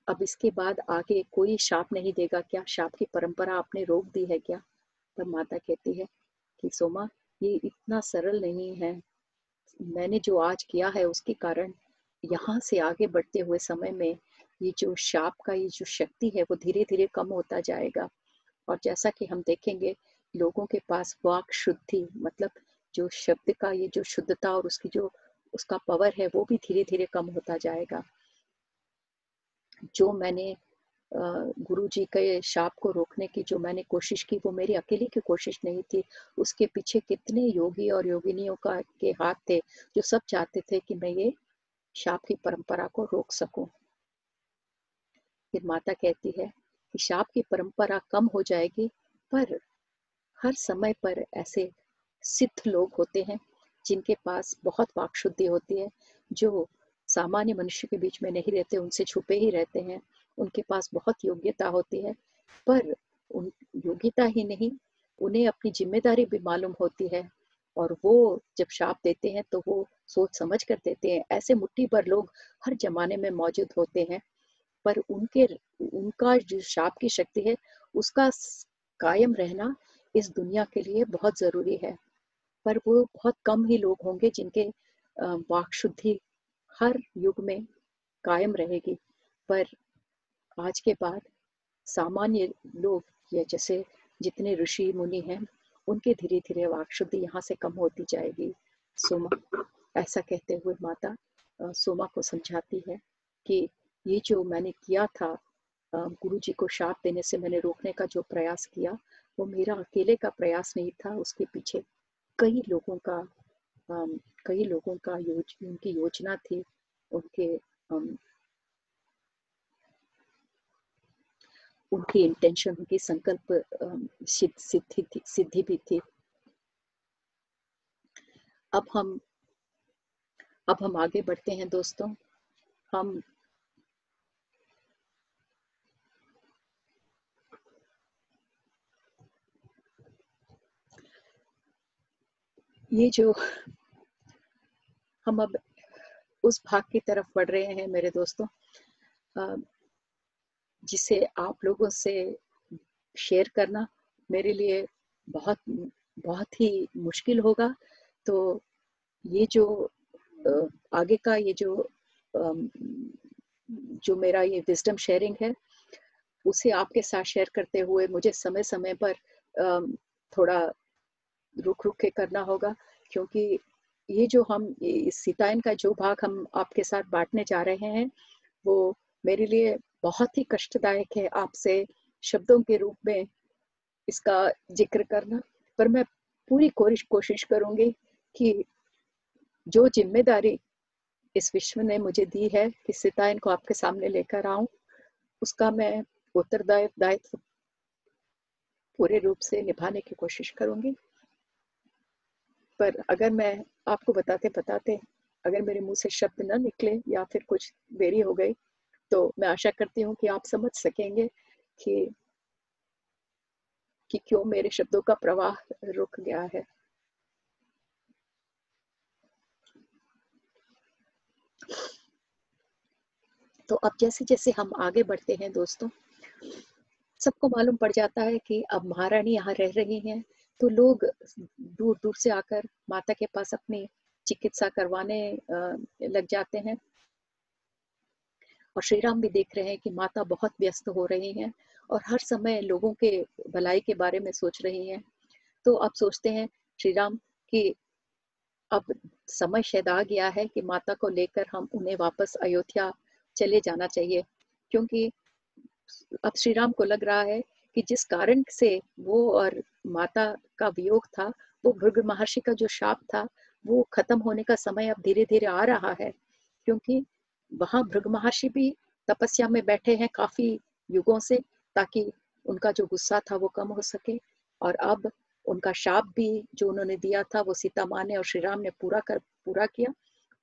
Speaker 1: अब इसके बाद आगे कोई शाप नहीं देगा क्या? शाप की परंपरा आपने रोक दी है क्या? तब माता कहती है कि, सोमा, ये इतना सरल नहीं है। मैंने जो आज किया है उसके कारण यहाँ से आगे बढ़ते हुए समय में ये जो शाप का ये जो शक्ति है वो धीरे धीरे कम होता जाएगा। और जैसा कि हम देखेंगे, लोगों के पास वाक शुद्धि मतलब जो शब्द का ये जो शुद्धता और उसकी जो, उसका पावर है, वो भी धीरे धीरे कम होता जाएगा। जो मैंने गुरु जी के शाप को रोकने की जो मैंने कोशिश की, वो मेरी अकेले की कोशिश नहीं थी। उसके पीछे कितने योगी और योगिनियों का, के हाथ थे, जो सब चाहते थे कि मैं ये शाप की परंपरा को रोक सकूँ। फिर माता कहती है कि शाप की परंपरा कम हो जाएगी, पर हर समय पर ऐसे सिद्ध लोग होते हैं, जिनके पास बहुत वाकशुद्धि होती है, जो सामान्य मनुष्य के बीच में नहीं रहते, उनसे छुपे ही रहते हैं, उनके पास बहुत योग्यता होती है, पर उन, योग्यता ही नहीं, उन्हें अपनी ज़िम्मेदारी भी मालूम होती है, और वो जब शाप देते हैं तो वो सोच समझ कर देते हैं। ऐसे मुट्ठी पर लोग हर जमाने में मौजूद होते हैं, पर उनके, उनका जो शाप की शक्ति है, उसका कायम रहना इस दुनिया के लिए बहुत ज़रूरी है। पर वो बहुत कम ही लोग होंगे जिनके वाक शुद्धि हर युग में कायम रहेगी। पर आज के बाद सामान्य लोग या जैसे जितने ऋषि मुनि हैं, उनके धीरे धीरे वाक शुद्धि यहाँ से कम होती जाएगी। सोमा, ऐसा कहते हुए माता सोमा को समझाती है कि ये जो मैंने किया था गुरु जी को शाप देने से मैंने रोकने का जो प्रयास किया, वो मेरा अकेले का प्रयास नहीं था, उसके पीछे कई लोगों का कई लोगों का योज, उनकी योजना थी, उनके उनकी इंटेंशन उनकी संकल्प सिद्धि सिद्धि भी थी। अब हम अब हम आगे बढ़ते हैं दोस्तों। हम ये जो हम अब उस भाग की तरफ़ बढ़ रहे हैं मेरे दोस्तों जिसे आप लोगों से शेयर करना मेरे लिए बहुत बहुत ही मुश्किल होगा। तो ये जो आगे का ये जो जो मेरा ये विजडम शेयरिंग है, उसे आपके साथ शेयर करते हुए मुझे समय समय पर थोड़ा रुक रुक के करना होगा, क्योंकि ये जो हम सीतायन का जो भाग हम आपके साथ बांटने जा रहे हैं, वो मेरे लिए बहुत ही कष्टदायक है आपसे शब्दों के रूप में इसका ज़िक्र करना। पर मैं पूरी कोशिश कोशिश करूँगी कि जो ज़िम्मेदारी इस विश्व ने मुझे दी है कि सीता को आपके सामने लेकर आऊँ, उसका मैं उत्तरदायित्व पूरे रूप से निभाने की कोशिश करूँगी। पर अगर मैं आपको बताते बताते, अगर मेरे मुँह से शब्द न निकले या फिर कुछ देरी हो गई तो मैं आशा करती हूँ कि आप समझ सकेंगे कि कि क्यों मेरे शब्दों का प्रवाह रुक गया है। तो अब जैसे जैसे हम आगे बढ़ते हैं दोस्तों, सबको मालूम पड़ जाता है कि अब महारानी यहाँ रह रही हैं। तो लोग दूर दूर से आकर माता के पास अपनी चिकित्सा करवाने लग जाते हैं। और श्री राम भी देख रहे हैं कि माता बहुत व्यस्त हो रही हैं और हर समय लोगों के भलाई के बारे में सोच रही हैं। तो अब सोचते हैं श्री राम कि अब समय शायद आ गया है कि माता को लेकर हम उन्हें वापस अयोध्या चले जाना चाहिए। क्योंकि अब श्री राम को लग रहा है कि जिस कारण से वो और माता का वियोग था, वो भृग महर्षि का जो शाप था, वो खत्म होने का समय अब धीरे धीरे आ रहा है, क्योंकि वहाँ भृग महर्षि भी तपस्या में बैठे हैं काफ़ी युगों से, ताकि उनका जो गुस्सा था वो कम हो सके, और अब उनका शाप भी जो उन्होंने दिया था, वो सीता माँ ने और श्री राम ने पूरा कर, पूरा किया,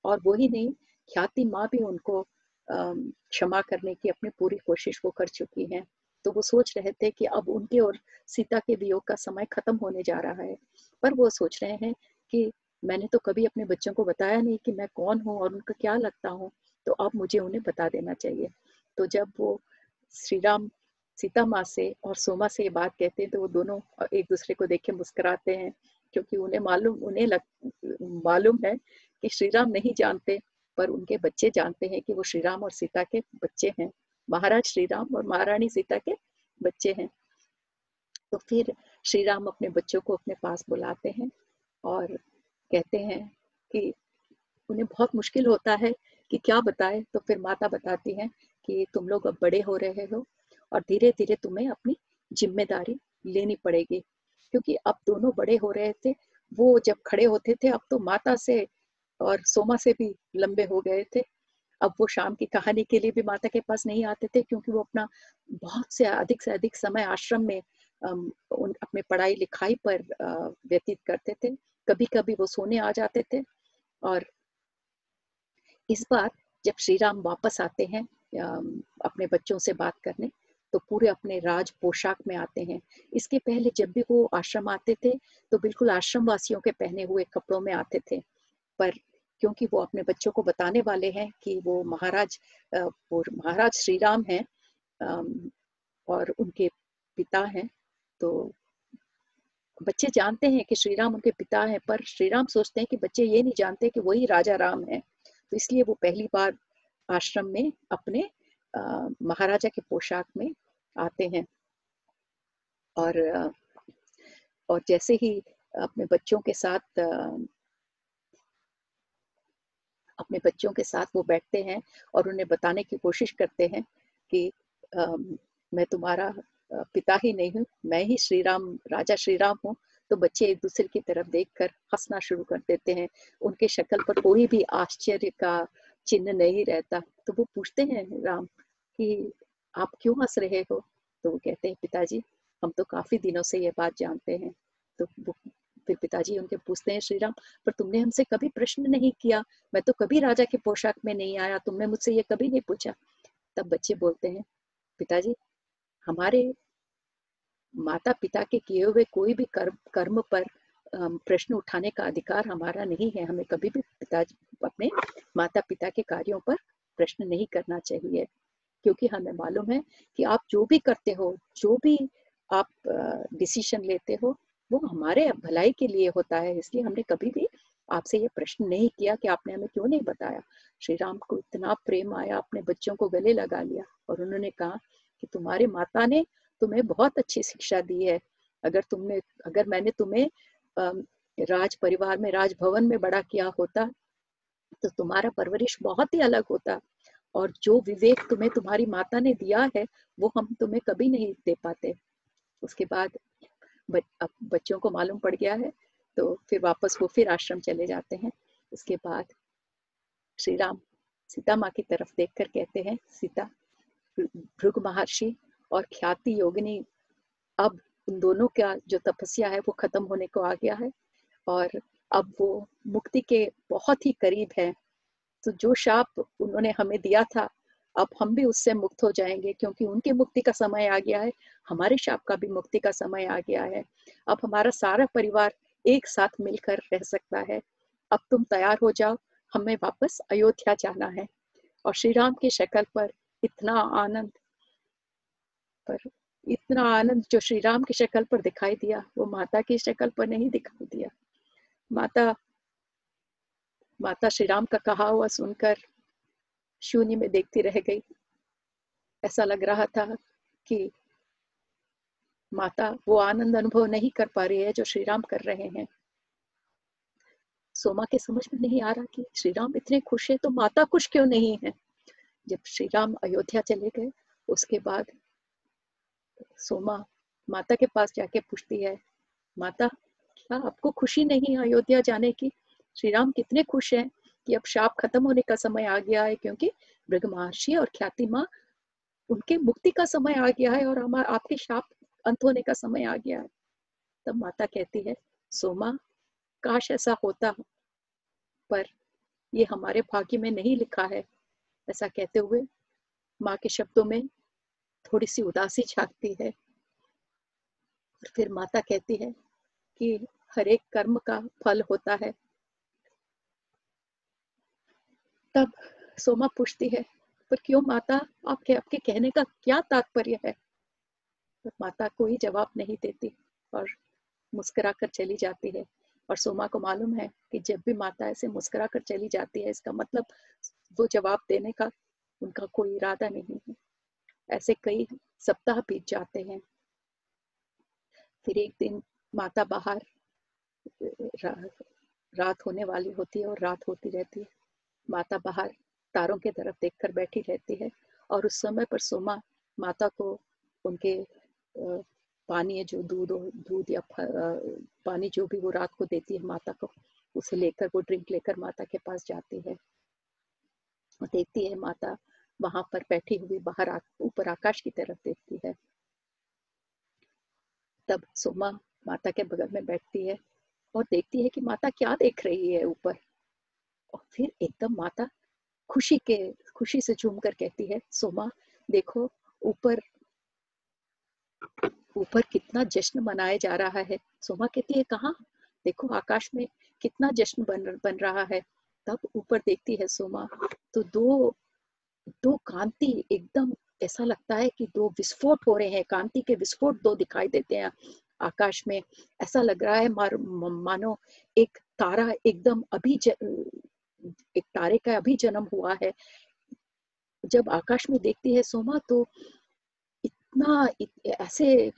Speaker 1: और वही नहीं, ख्याति माँ भी उनको क्षमा करने की अपनी पूरी कोशिश वो कर चुकी हैं। तो वो सोच रहे थे कि अब उनके और सीता के वियोग का समय खत्म होने जा रहा है। पर वो सोच रहे हैं कि मैंने तो कभी अपने बच्चों को बताया नहीं कि मैं कौन हूँ और उनका क्या लगता हूँ तो अब मुझे उन्हें बता देना चाहिए। तो जब वो श्री राम सीता माँ से और सोमा से ये बात कहते हैं तो वो दोनों एक दूसरे को देख के मुस्कुराते हैं, क्योंकि उन्हें मालूम, उन्हें लग, मालूम है कि श्री राम नहीं जानते, पर उनके बच्चे जानते हैं कि वो श्री राम और सीता के बच्चे हैं। महाराज श्री राम और महारानी सीता के बच्चे हैं। तो फिर श्री राम अपने बच्चों को अपने पास बुलाते हैं और कहते हैं कि उन्हें बहुत मुश्किल होता है कि क्या बताए। तो फिर माता बताती हैं कि तुम लोग अब बड़े हो रहे हो और धीरे धीरे तुम्हें अपनी ज़िम्मेदारी लेनी पड़ेगी। क्योंकि अब दोनों बड़े हो रहे थे, वो जब खड़े होते थे, अब तो माता से और सोमा से भी लंबे हो गए थे। अब वो शाम की कहानी के लिए भी माता के पास नहीं आते थे, क्योंकि वो अपना बहुत से अधिक से अधिक समय आश्रम में उन, अपने पढ़ाई लिखाई पर व्यतीत करते थे। कभी कभी वो सोने आ जाते थे और इस बार जब श्री राम वापस आते हैं अपने बच्चों से बात करने तो पूरे अपने राज पोशाक में आते हैं। इसके पहले जब भी वो आश्रम आते थे तो बिल्कुल आश्रम वासियों के पहने हुए कपड़ों में आते थे। पर क्योंकि वो अपने बच्चों को बताने वाले हैं कि वो महाराज वो महाराज श्री राम हैं और उनके पिता हैं। तो बच्चे जानते हैं कि श्री राम उनके पिता हैं, पर श्री राम सोचते हैं कि बच्चे ये नहीं जानते कि वही राजा राम है। तो इसलिए वो पहली बार आश्रम में अपने महाराजा के पोशाक में आते हैं। और और जैसे ही अपने बच्चों के साथ अपने बच्चों के साथ वो बैठते हैं और उन्हें बताने की कोशिश करते हैं कि आ, मैं तुम्हारा पिता ही नहीं हूँ मैं ही श्री राम राजा श्री राम हूँ। तो बच्चे एक दूसरे की तरफ़ देखकर हंसना शुरू कर देते हैं। उनके शक्ल पर कोई भी आश्चर्य का चिन्ह नहीं रहता। तो वो पूछते हैं राम कि आप क्यों हंस रहे हो? तो वो कहते हैं पिताजी हम तो काफ़ी दिनों से ये बात जानते हैं। तो फिर पिताजी उनके पूछते हैं श्री राम पर तुमने हमसे कभी प्रश्न नहीं किया? मैं तो कभी राजा के पोशाक में नहीं आया, तुमने मुझसे ये कभी नहीं पूछा? तब बच्चे बोलते हैं, पिताजी, हमारे माता पिता के किए हुए कोई भी कर्म कर्म पर प्रश्न उठाने का अधिकार हमारा नहीं है। हमें कभी भी पिताजी, अपने माता पिता के कार्यों पर प्रश्न नहीं करना चाहिए, क्योंकि हमें मालूम है कि आप जो भी करते हो, जो भी आप डिसीज़न लेते हो वो हमारे भलाई के लिए होता है, इसलिए हमने कभी भी आपसे ये प्रश्न नहीं किया कि आपने हमें क्यों नहीं बताया। श्री राम को इतना प्रेम आया, अपने बच्चों को गले लगा लिया और उन्होंने कहा कि तुम्हारी माता ने तुम्हें बहुत अच्छी शिक्षा दी है। अगर तुमने, अगर मैंने तुम्हें राज परिवार में राजभवन में बड़ा किया होता तो तुम्हारा परवरिश बहुत ही अलग होता और जो विवेक तुम्हें तुम्हारी माता ने दिया है, वो हम तुम्हें कभी नहीं दे पाते। उसके बाद बच्चों को मालूम पड़ गया है तो फिर वापस वो फिर आश्रम चले जाते हैं। उसके बाद श्री राम सीता माँ की तरफ़ देखकर कहते हैं, सीता भृग महर्षि और ख्याति योगिनी, अब उन दोनों का जो तपस्या है वो खत्म होने को आ गया है और अब वो मुक्ति के बहुत ही करीब है। तो जो शाप उन्होंने हमें दिया था अब हम भी उससे मुक्त हो जाएँगे, क्योंकि उनकी मुक्ति का समय आ गया है, हमारे शाप का भी मुक्ति का समय आ गया है। अब हमारा सारा परिवार एक साथ मिलकर रह सकता है। अब तुम तैयार हो जाओ, हमें वापस अयोध्या जाना है। और श्री राम की शक्ल पर इतना आनंद, पर इतना आनंद जो श्री राम की शक्ल पर दिखाई दिया, वो माता की शक्ल पर नहीं दिखाई दिया। माता माता श्री राम का कहा हुआ सुनकर शून्य में देखती रह गई। ऐसा लग रहा था कि माता वो आनंद अनुभव नहीं कर पा रही है जो श्री राम कर रहे हैं। सोमा के समझ में नहीं आ रहा कि श्री राम इतने खुश है तो माता खुश क्यों नहीं है? जब श्री राम अयोध्या चले गए, उसके बाद सोमा माता के पास जाके पूछती है, माता, क्या आपको खुशी नहीं अयोध्या जाने की? श्री राम कितने खुश हैं? कि अब शाप खत्म होने का समय आ गया है क्योंकि मृग महर्षि और ख्याति माँ, उनके मुक्ति का समय आ गया है और हमारा आपके शाप अंत होने का समय आ गया है। तब माता कहती है, सोमा, काश ऐसा होता, पर ये हमारे भाग्य में नहीं लिखा है। ऐसा कहते हुए माँ के शब्दों में थोड़ी सी उदासी झांकती है। और फिर माता कहती है कि हर एक कर्म का फल होता है। तब सोमा पूछती है पर क्यों माता आपके आपके कहने का क्या तात्पर्य है? पर माता कोई जवाब नहीं देती और मुस्कुरा कर चली जाती है। और सोमा को मालूम है कि जब भी माता ऐसे मुस्कुरा कर चली जाती है इसका मतलब वो जवाब देने का उनका कोई इरादा नहीं है। ऐसे कई सप्ताह बीत जाते हैं। फिर एक दिन माता बाहर रा, रात होने वाली होती है और रात होती रहती है। माता बाहर तारों के तरफ़ देखकर बैठी रहती है और उस समय पर सोमा माता को उनके पानी है जो दूध दूध या पानी जो भी वो रात को देती है माता को, उसे लेकर, वो ड्रिंक लेकर माता के पास जाती है। देखती है माता वहाँ पर बैठी हुई बाहर ऊपर आकाश की तरफ़ देखती है। तब सोमा माता के बगल में बैठती है और देखती है कि माता क्या देख रही है ऊपर। और फिर एकदम माता खुशी के, खुशी से झूम कर कहती है सोमा देखो, ऊपर ऊपर कितना जश्न मनाया जा रहा है। सोमा कहती है, कहा? देखो, आकाश में कितना जश्न बन बन रहा है। तब ऊपर देखती है सोमा तो दो दो कांति एकदम ऐसा लगता है कि दो विस्फोट हो रहे हैं। कांति के विस्फोट दो दिखाई देते हैं आकाश में। ऐसा लग रहा है मानो एक तारा एकदम अभी एक तारे का अभी जन्म हुआ है। जब आकाश में देखती है सोमा तो इतना इत, ऐसे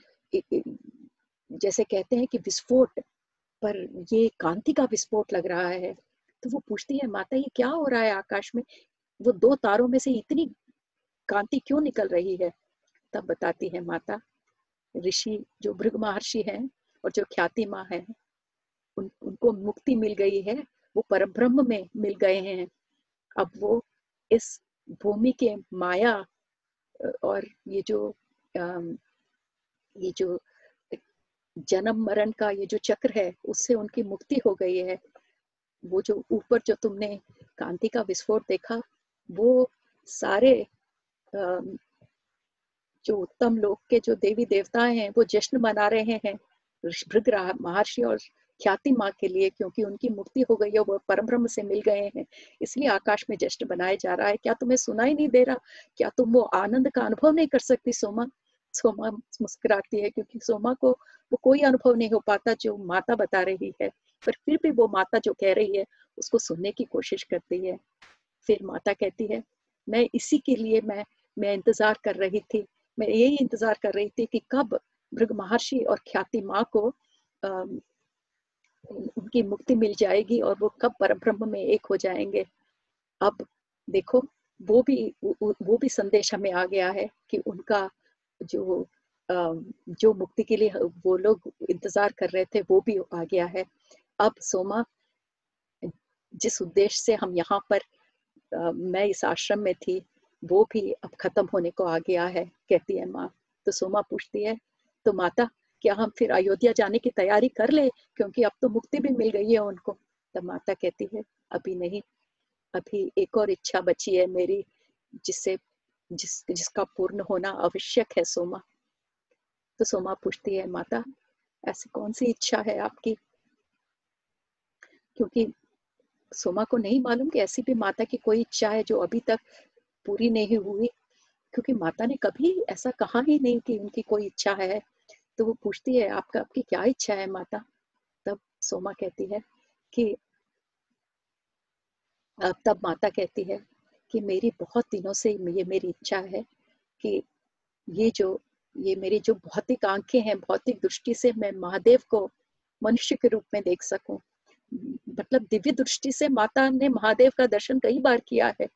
Speaker 1: जैसे कहते हैं कि विस्फोट पर ये कांति का विस्फोट लग रहा है। तो वो पूछती है माता ये क्या हो रहा है आकाश में? वो दो तारों में से इतनी कांति क्यों निकल रही है? तब बताती है माता ऋषि जो भृग महर्षि हैं और जो ख्याति माँ है उन, उनको मुक्ति मिल गई है। वो परब्रह्म में मिल गए हैं। अब वो इस भूमि के माया और ये जो ये जो जन्म मरण का ये जो चक्र है, उससे उनकी मुक्ति हो गई है। वो जो ऊपर जो तुमने कांति का विस्फोट देखा, वो सारे जो उत्तम लोक के जो देवी देवता हैं, वो जश्न मना रहे हैं। महर्षि और ख्याति माँ के लिए, क्योंकि उनकी मुक्ति हो गई है, वो परम ब्रह्म से मिल गए हैं। इसलिए आकाश में जश्न बनाया जा रहा है। क्या तुम्हें सुनाई नहीं दे रहा? क्या तुम वो आनंद का अनुभव नहीं कर सकती सोमा? सोमा मुस्कुराती है, क्योंकि सोमा को वो कोई अनुभव नहीं हो पाता जो माता बता रही है। पर फिर भी वो माता जो कह रही है, उसको सुनने की कोशिश करती है। फिर माता कहती है, मैं इसी के लिए मैं मैं इंतज़ार कर रही थी। मैं यही इंतज़ार कर रही थी कि कब भृग महर्षि और ख्याति माँ को उनकी मुक्ति मिल जाएगी और वो कब पर ब्रह्म में एक हो जाएँगे। अब देखो, वो भी वो भी संदेश हमें आ गया है कि उनका जो जो मुक्ति के लिए वो लोग इंतज़ार कर रहे थे, वो भी आ गया है। अब सोमा, जिस उद्देश्य से हम यहाँ पर मैं इस आश्रम में थी, वो भी अब खत्म होने को आ गया है, कहती है माँ। तो सोमा पूछती है तो माता क्या हम फिर अयोध्या जाने की तैयारी कर ले, क्योंकि अब तो मुक्ति भी मिल गई है उनको। तब माता कहती है, अभी नहीं, अभी एक और इच्छा बची है मेरी, जिससे, जिस, जिसका पूर्ण होना आवश्यक है सोमा। तो सोमा पूछती है, माता, ऐसी कौन सी इच्छा है आपकी? क्योंकि सोमा को नहीं मालूम कि ऐसी भी माता की कोई इच्छा है जो अभी तक पूरी नहीं हुई, क्योंकि माता ने कभी ऐसा कहा ही नहीं कि उनकी कोई इच्छा है। तो वो पूछती है, आपका, आपकी क्या इच्छा है माता? तब सोमा कहती है कि तब माता कहती है कि मेरी बहुत दिनों से ये मेरी इच्छा है कि ये जो, ये मेरी जो भौतिक आँखें हैं, भौतिक दृष्टि से मैं महादेव को मनुष्य के रूप में देख सकूँ। मतलब दिव्य दृष्टि से माता ने महादेव का दर्शन कई बार किया है,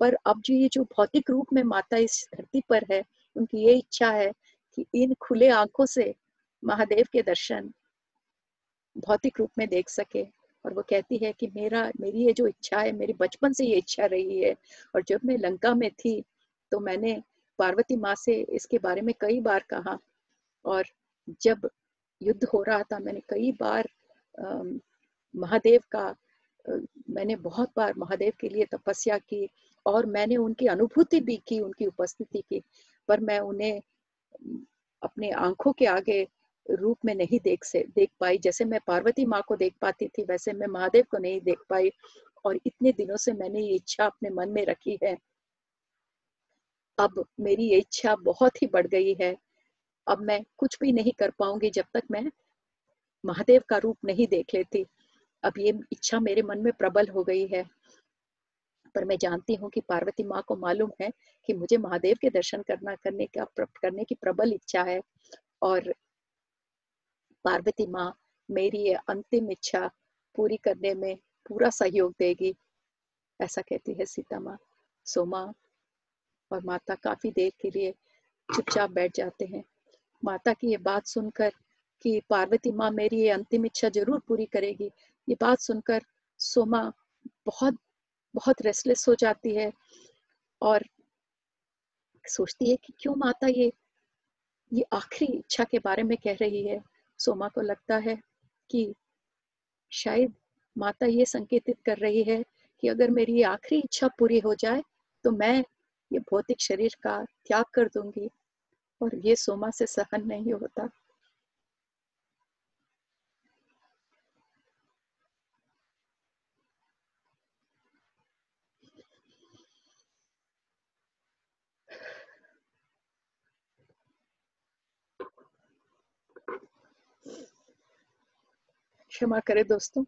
Speaker 1: पर अब जो ये जो भौतिक रूप में माता इस धरती पर है, उनकी ये इच्छा है कि इन खुले आँखों से महादेव के दर्शन भौतिक रूप में देख सके। और वो कहती है कि मेरा, मेरी ये जो इच्छा है, मेरी बचपन से ये इच्छा रही है, और जब मैं लंका में थी तो मैंने पार्वती माँ से इसके बारे में कई बार कहा। और जब युद्ध हो रहा था, मैंने कई बार महादेव का मैंने बहुत बार महादेव के लिए तपस्या की, और मैंने उनकी अनुभूति भी की, उनकी उपस्थिति की, पर मैं उन्हें अपने आँखों के आगे रूप में नहीं देख से, देख पाई। जैसे मैं पार्वती माँ को देख पाती थी, वैसे मैं महादेव को नहीं देख पाई। और इतने दिनों से मैंने ये इच्छा अपने मन में रखी है। अब मेरी ये इच्छा बहुत ही बढ़ गई है। अब मैं कुछ भी नहीं कर पाऊँगी जब तक मैं महादेव का रूप नहीं देख लेती। अब ये इच्छा मेरे मन में प्रबल हो गई है। पर मैं जानती हूँ कि पार्वती माँ को मालूम है कि मुझे महादेव के दर्शन करना, करने का करने की प्रबल इच्छा है। और पार्वती माँ मेरी अंतिम इच्छा पूरी करने में पूरा सहयोग देगी, ऐसा कहती है सीता माँ। सोमा और माता काफ़ी देर के लिए चुपचाप बैठ जाते हैं। माता की ये बात सुनकर कि पार्वती माँ मेरी ये अंतिम इच्छा ज़रूर पूरी करेगी, ये बात सुनकर सोमा बहुत बहुत रेस्टलेस हो जाती है और सोचती है कि क्यों माता ये ये आखिरी इच्छा के बारे में कह रही है। सोमा को लगता है कि शायद माता ये संकेतित कर रही है कि अगर मेरी ये आखिरी इच्छा पूरी हो जाए तो मैं ये भौतिक शरीर का त्याग कर दूँगी और ये सोमा से सहन नहीं होता। क्षमा करें दोस्तों।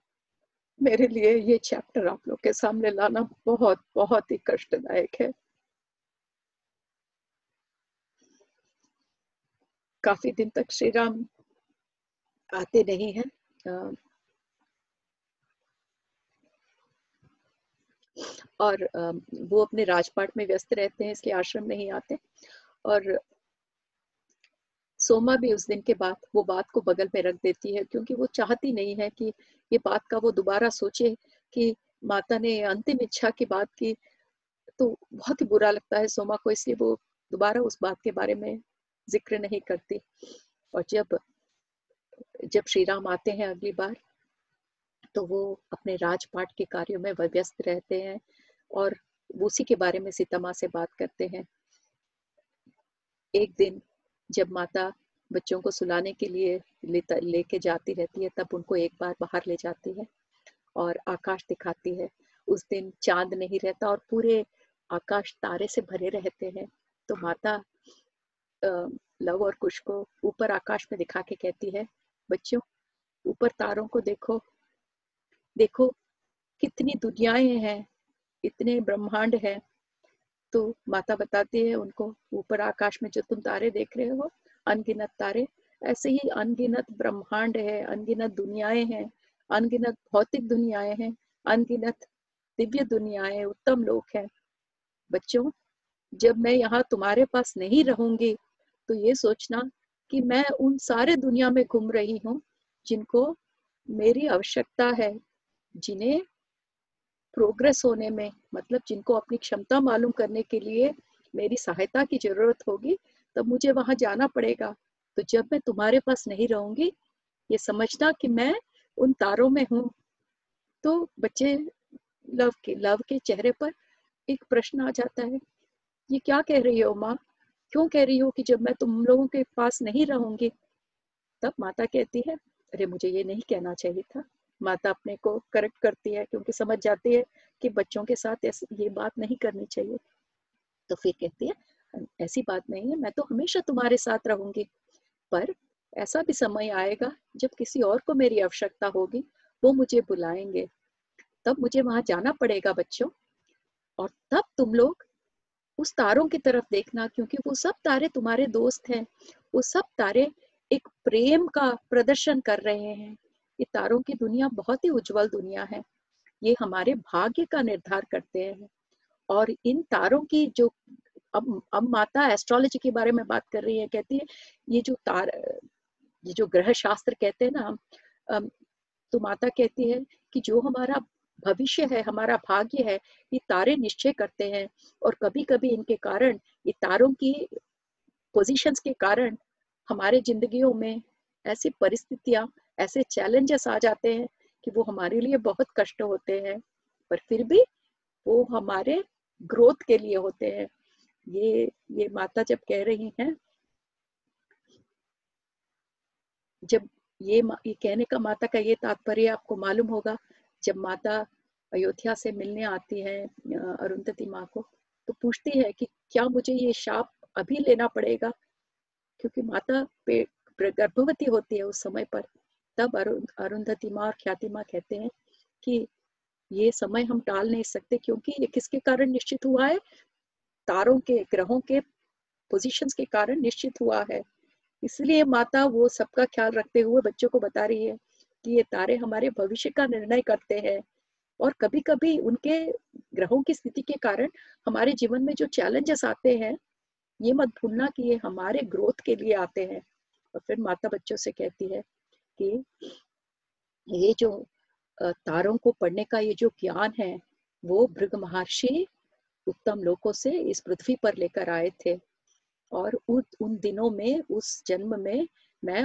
Speaker 1: मेरे लिए ये चैप्टर आप लोग के सामने लाना बहुत बहुत ही कष्टदायक है। काफ़ी दिन तक श्री राम आते नहीं हैं। और वो अपने राजपाट में व्यस्त रहते हैं इसलिए आश्रम नहीं आते और सोमा भी उस दिन के बाद वो बात को बगल में रख देती है, क्योंकि वो चाहती नहीं है कि ये बात का वो दोबारा सोचे कि माता ने अंतिम इच्छा की बात की तो बहुत ही बुरा लगता है सोमा को, इसलिए वो दोबारा उस बात के बारे में ज़िक्र नहीं करती। और जब जब श्री राम आते हैं अगली बार तो वो अपने राजपाट के कार्यों में व्यस्त रहते हैं और उसी के बारे में सीता माँ से बात करते हैं। एक दिन जब माता बच्चों को सुलाने के लिए लेके ले जाती रहती है तब उनको एक बार बाहर ले जाती है और आकाश दिखाती है। उस दिन चाँद नहीं रहता और पूरे आकाश तारे से भरे रहते हैं। तो माता लव और कुश को ऊपर आकाश में दिखा के कहती है बच्चों ऊपर तारों को देखो। देखो कितनी दुनियाएँ हैं इतने ब्रह्मांड है तो माता बताती है उनको, ऊपर आकाश में जो तुम तारे देख रहे हो, अनगिनत तारे, ऐसे ही अनगिनत ब्रह्मांड है, अनगिनत दुनियाएँ हैं, अनगिनत भौतिक दुनियाएँ हैं, अनगिनत दिव्य दुनियाएँ, उत्तम लोग हैं। बच्चों, जब मैं यहाँ तुम्हारे पास नहीं रहूँगी तो ये सोचना कि मैं उन सारे दुनिया में घूम रही हूँ, जिनको मेरी आवश्यकता है, जिन्हें प्रोग्रेस होने में मतलब जिनको अपनी क्षमता मालूम करने के लिए मेरी सहायता की ज़रूरत होगी, तब मुझे वहाँ जाना पड़ेगा। तो जब मैं तुम्हारे पास नहीं रहूँगी, ये समझना कि मैं उन तारों में हूँ। तो बच्चे, लव के लव के चेहरे पर एक प्रश्न आ जाता है, ये क्या कह रही हो माँ? क्यों कह रही हो कि जब मैं तुम लोगों के पास नहीं रहूँगी? तब माता कहती है, अरे मुझे ये नहीं कहना चाहिए था। माता अपने को करेक्ट करती है, क्योंकि समझ जाती है कि बच्चों के साथ ये बात नहीं करनी चाहिए। तो फिर कहती है, ऐसी बात नहीं है, मैं तो हमेशा तुम्हारे साथ रहूँगी। पर ऐसा भी समय आएगा, जब किसी और को मेरी आवश्यकता होगी, वो मुझे बुलाएँगे। तब मुझे वहाँ जाना पड़ेगा बच्चों। और तब तुम लोग उस तारों की तरफ़ देखना, क्योंकि वो सब तारे तुम्हारे दोस्त हैं। वो सब तारे एक प्रेम का प्रदर्शन कर रहे हैं। ये तारों की दुनिया बहुत ही उज्जवल दुनिया है। ये हमारे भाग्य का निर्धार करते हैं। और इन तारों की जो अब अब माता एस्ट्रोलॉजी के बारे में बात कर रही है, कहती है, ये जो तार, ये जो ग्रह शास्त्र कहते हैं ना तो माता कहती है कि जो हमारा भविष्य है, हमारा भाग्य है, ये तारे निश्चय करते हैं। और कभी कभी इनके कारण, ये तारों की पोजीशंस के कारण, हमारे जिंदगियों में ऐसी परिस्थितियाँ ऐसे चैलेंजेस आ जाते हैं कि वो हमारे लिए बहुत कष्ट होते हैं, पर फिर भी वो हमारे ग्रोथ के लिए होते हैं। ये ये माता जब कह रही हैं, जब ये ये कहने का माता का ये तात्पर्य आपको मालूम होगा, जब माता अयोध्या से मिलने आती है अरुंधति माँ को तो पूछती है कि क्या मुझे ये शाप अभी लेना पड़ेगा? क्योंकि माता पे गर्भवती होती है उस समय पर। तब अरुंधति माँ और ख्याति माँ कहते हैं कि ये समय हम टाल नहीं सकते क्योंकि ये किसके कारण निश्चित हुआ है? तारों के, ग्रहों के पोजीशंस के कारण निश्चित हुआ है। इसलिए माता वो सबका ख्याल रखते हुए बच्चों को बता रही है कि ये तारे हमारे भविष्य का निर्णय करते हैं और कभी कभी उनके ग्रहों की स्थिति के कारण हमारे जीवन में जो चैलेंजेस आते हैं, ये मत भूलना कि ये हमारे ग्रोथ के लिए आते हैं। और फिर माता बच्चों से कहती है कि ये जो तारों को पढ़ने का ये जो ज्ञान है, वो भृग महर्षि उत्तम लोकों से इस पृथ्वी पर लेकर आए थे। और उन दिनों में, उस जन्म में मैं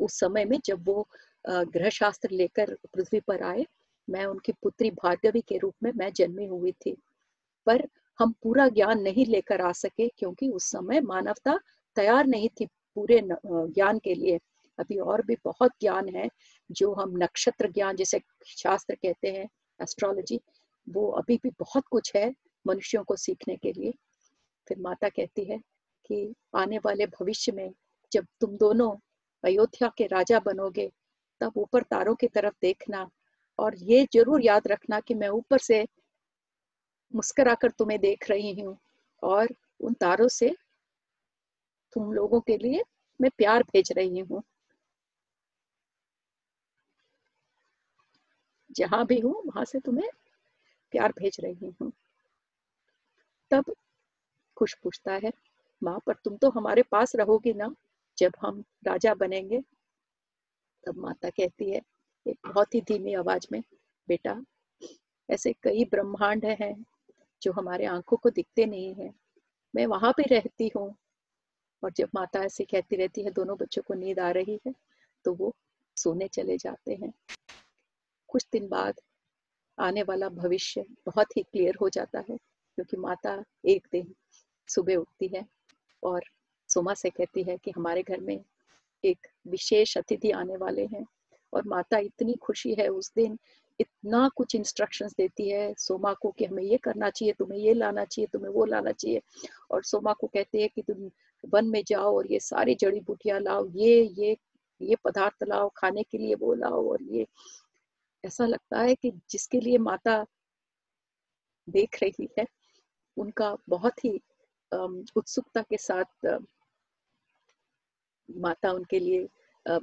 Speaker 1: उस समय में जब वो ग्रह शास्त्र लेकर पृथ्वी पर आए, मैं उनकी पुत्री भार्गवी के रूप में मैं जन्मी हुई थी। पर हम पूरा ज्ञान नहीं लेकर आ सके क्योंकि उस समय मानवता तैयार नहीं थी। पूरे ज्ञान के लिए। अभी और भी बहुत ज्ञान है, जो हम नक्षत्र ज्ञान जैसे शास्त्र कहते हैं एस्ट्रोलॉजी वो अभी भी बहुत कुछ है मनुष्यों को सीखने के लिए। फिर माता कहती है कि आने वाले भविष्य में जब तुम दोनों अयोध्या के राजा बनोगे, तब ऊपर तारों की तरफ़ देखना और ये ज़रूर याद रखना कि मैं ऊपर से मुस्कुराकर तुम्हें देख रही हूँ और उन तारों से तुम लोगों के लिए मैं प्यार भेज रही हूँ। जहाँ भी हूँ, वहाँ से तुम्हें प्यार भेज रही हूँ। तब खुश पूछता है, माँ, पर तुम तो हमारे पास रहोगी ना, जब हम राजा बनेंगे? तब माता कहती है, एक बहुत ही धीमी आवाज़ में, बेटा, ऐसे कई ब्रह्मांड हैं जो हमारे आँखों को दिखते नहीं है। मैं वहाँ पे रहती हूँ और जब माता ऐसे कहती रहती है, दोनों बच्चों को नींद आ रही है तो वो सोने चले जाते हैं। कुछ दिन बाद आने वाला भविष्य बहुत ही क्लियर हो जाता है, क्योंकि माता एक दिन सुबह उठती है और सोमा से कहती है कि हमारे घर में एक विशेष अतिथि आने वाले हैं और माता इतनी खुशी है, उस दिन इतना कुछ इंस्ट्रक्शंस देती है सोमा को कि हमें ये करना चाहिए, तुम्हें ये लाना चाहिए, तुम्हें वो लाना चाहिए। और सोमा को कहते हैं कि तुम वन में जाओ और ये सारी जड़ी बूटियाँ लाओ, ये ये ये पदार्थ लाओ, खाने के लिए वो लाओ और ये। ऐसा लगता है कि जिसके लिए माता देख रही है, उनका बहुत ही उत्सुकता के साथ माता उनके लिए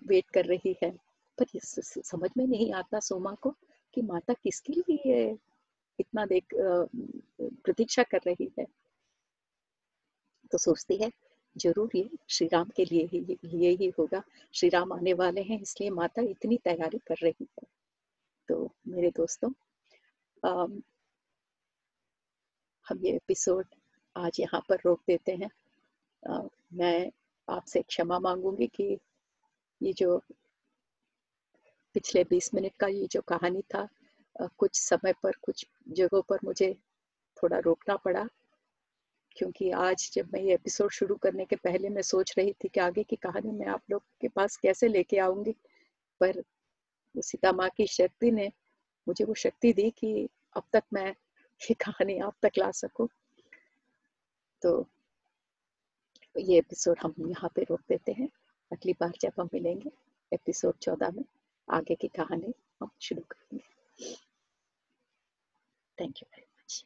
Speaker 1: वेट कर रही है। पर समझ में नहीं आता सोमा को कि माता किसके लिए इतना देख प्रतीक्षा कर रही है। तो सोचती है ज़रूर ये श्री राम के लिए ही लिए ही होगा। श्री राम आने वाले हैं इसलिए माता इतनी तैयारी कर रही है। तो मेरे दोस्तों आम, हम ये एपिसोड आज यहाँ पर रोक देते हैं। आ, मैं आपसे क्षमा मांगूँगी कि ये जो पिछले 20 मिनट का ये जो कहानी था आ, कुछ समय पर कुछ जगहों पर मुझे थोड़ा रोकना पड़ा। क्योंकि आज जब मैं ये एपिसोड शुरू करने के पहले मैं सोच रही थी कि आगे की कहानी मैं आप लोग के पास कैसे लेके आऊँगी, पर सीता माँ की शक्ति ने मुझे वो शक्ति दी कि अब तक मैं ये कहानी आप तक ला सकूँ। तो ये एपिसोड हम यहाँ पे रोक देते हैं। अगली बार जब हम मिलेंगे एपिसोड चौदह में, आगे की कहानी हम शुरू करेंगे। Thank you very much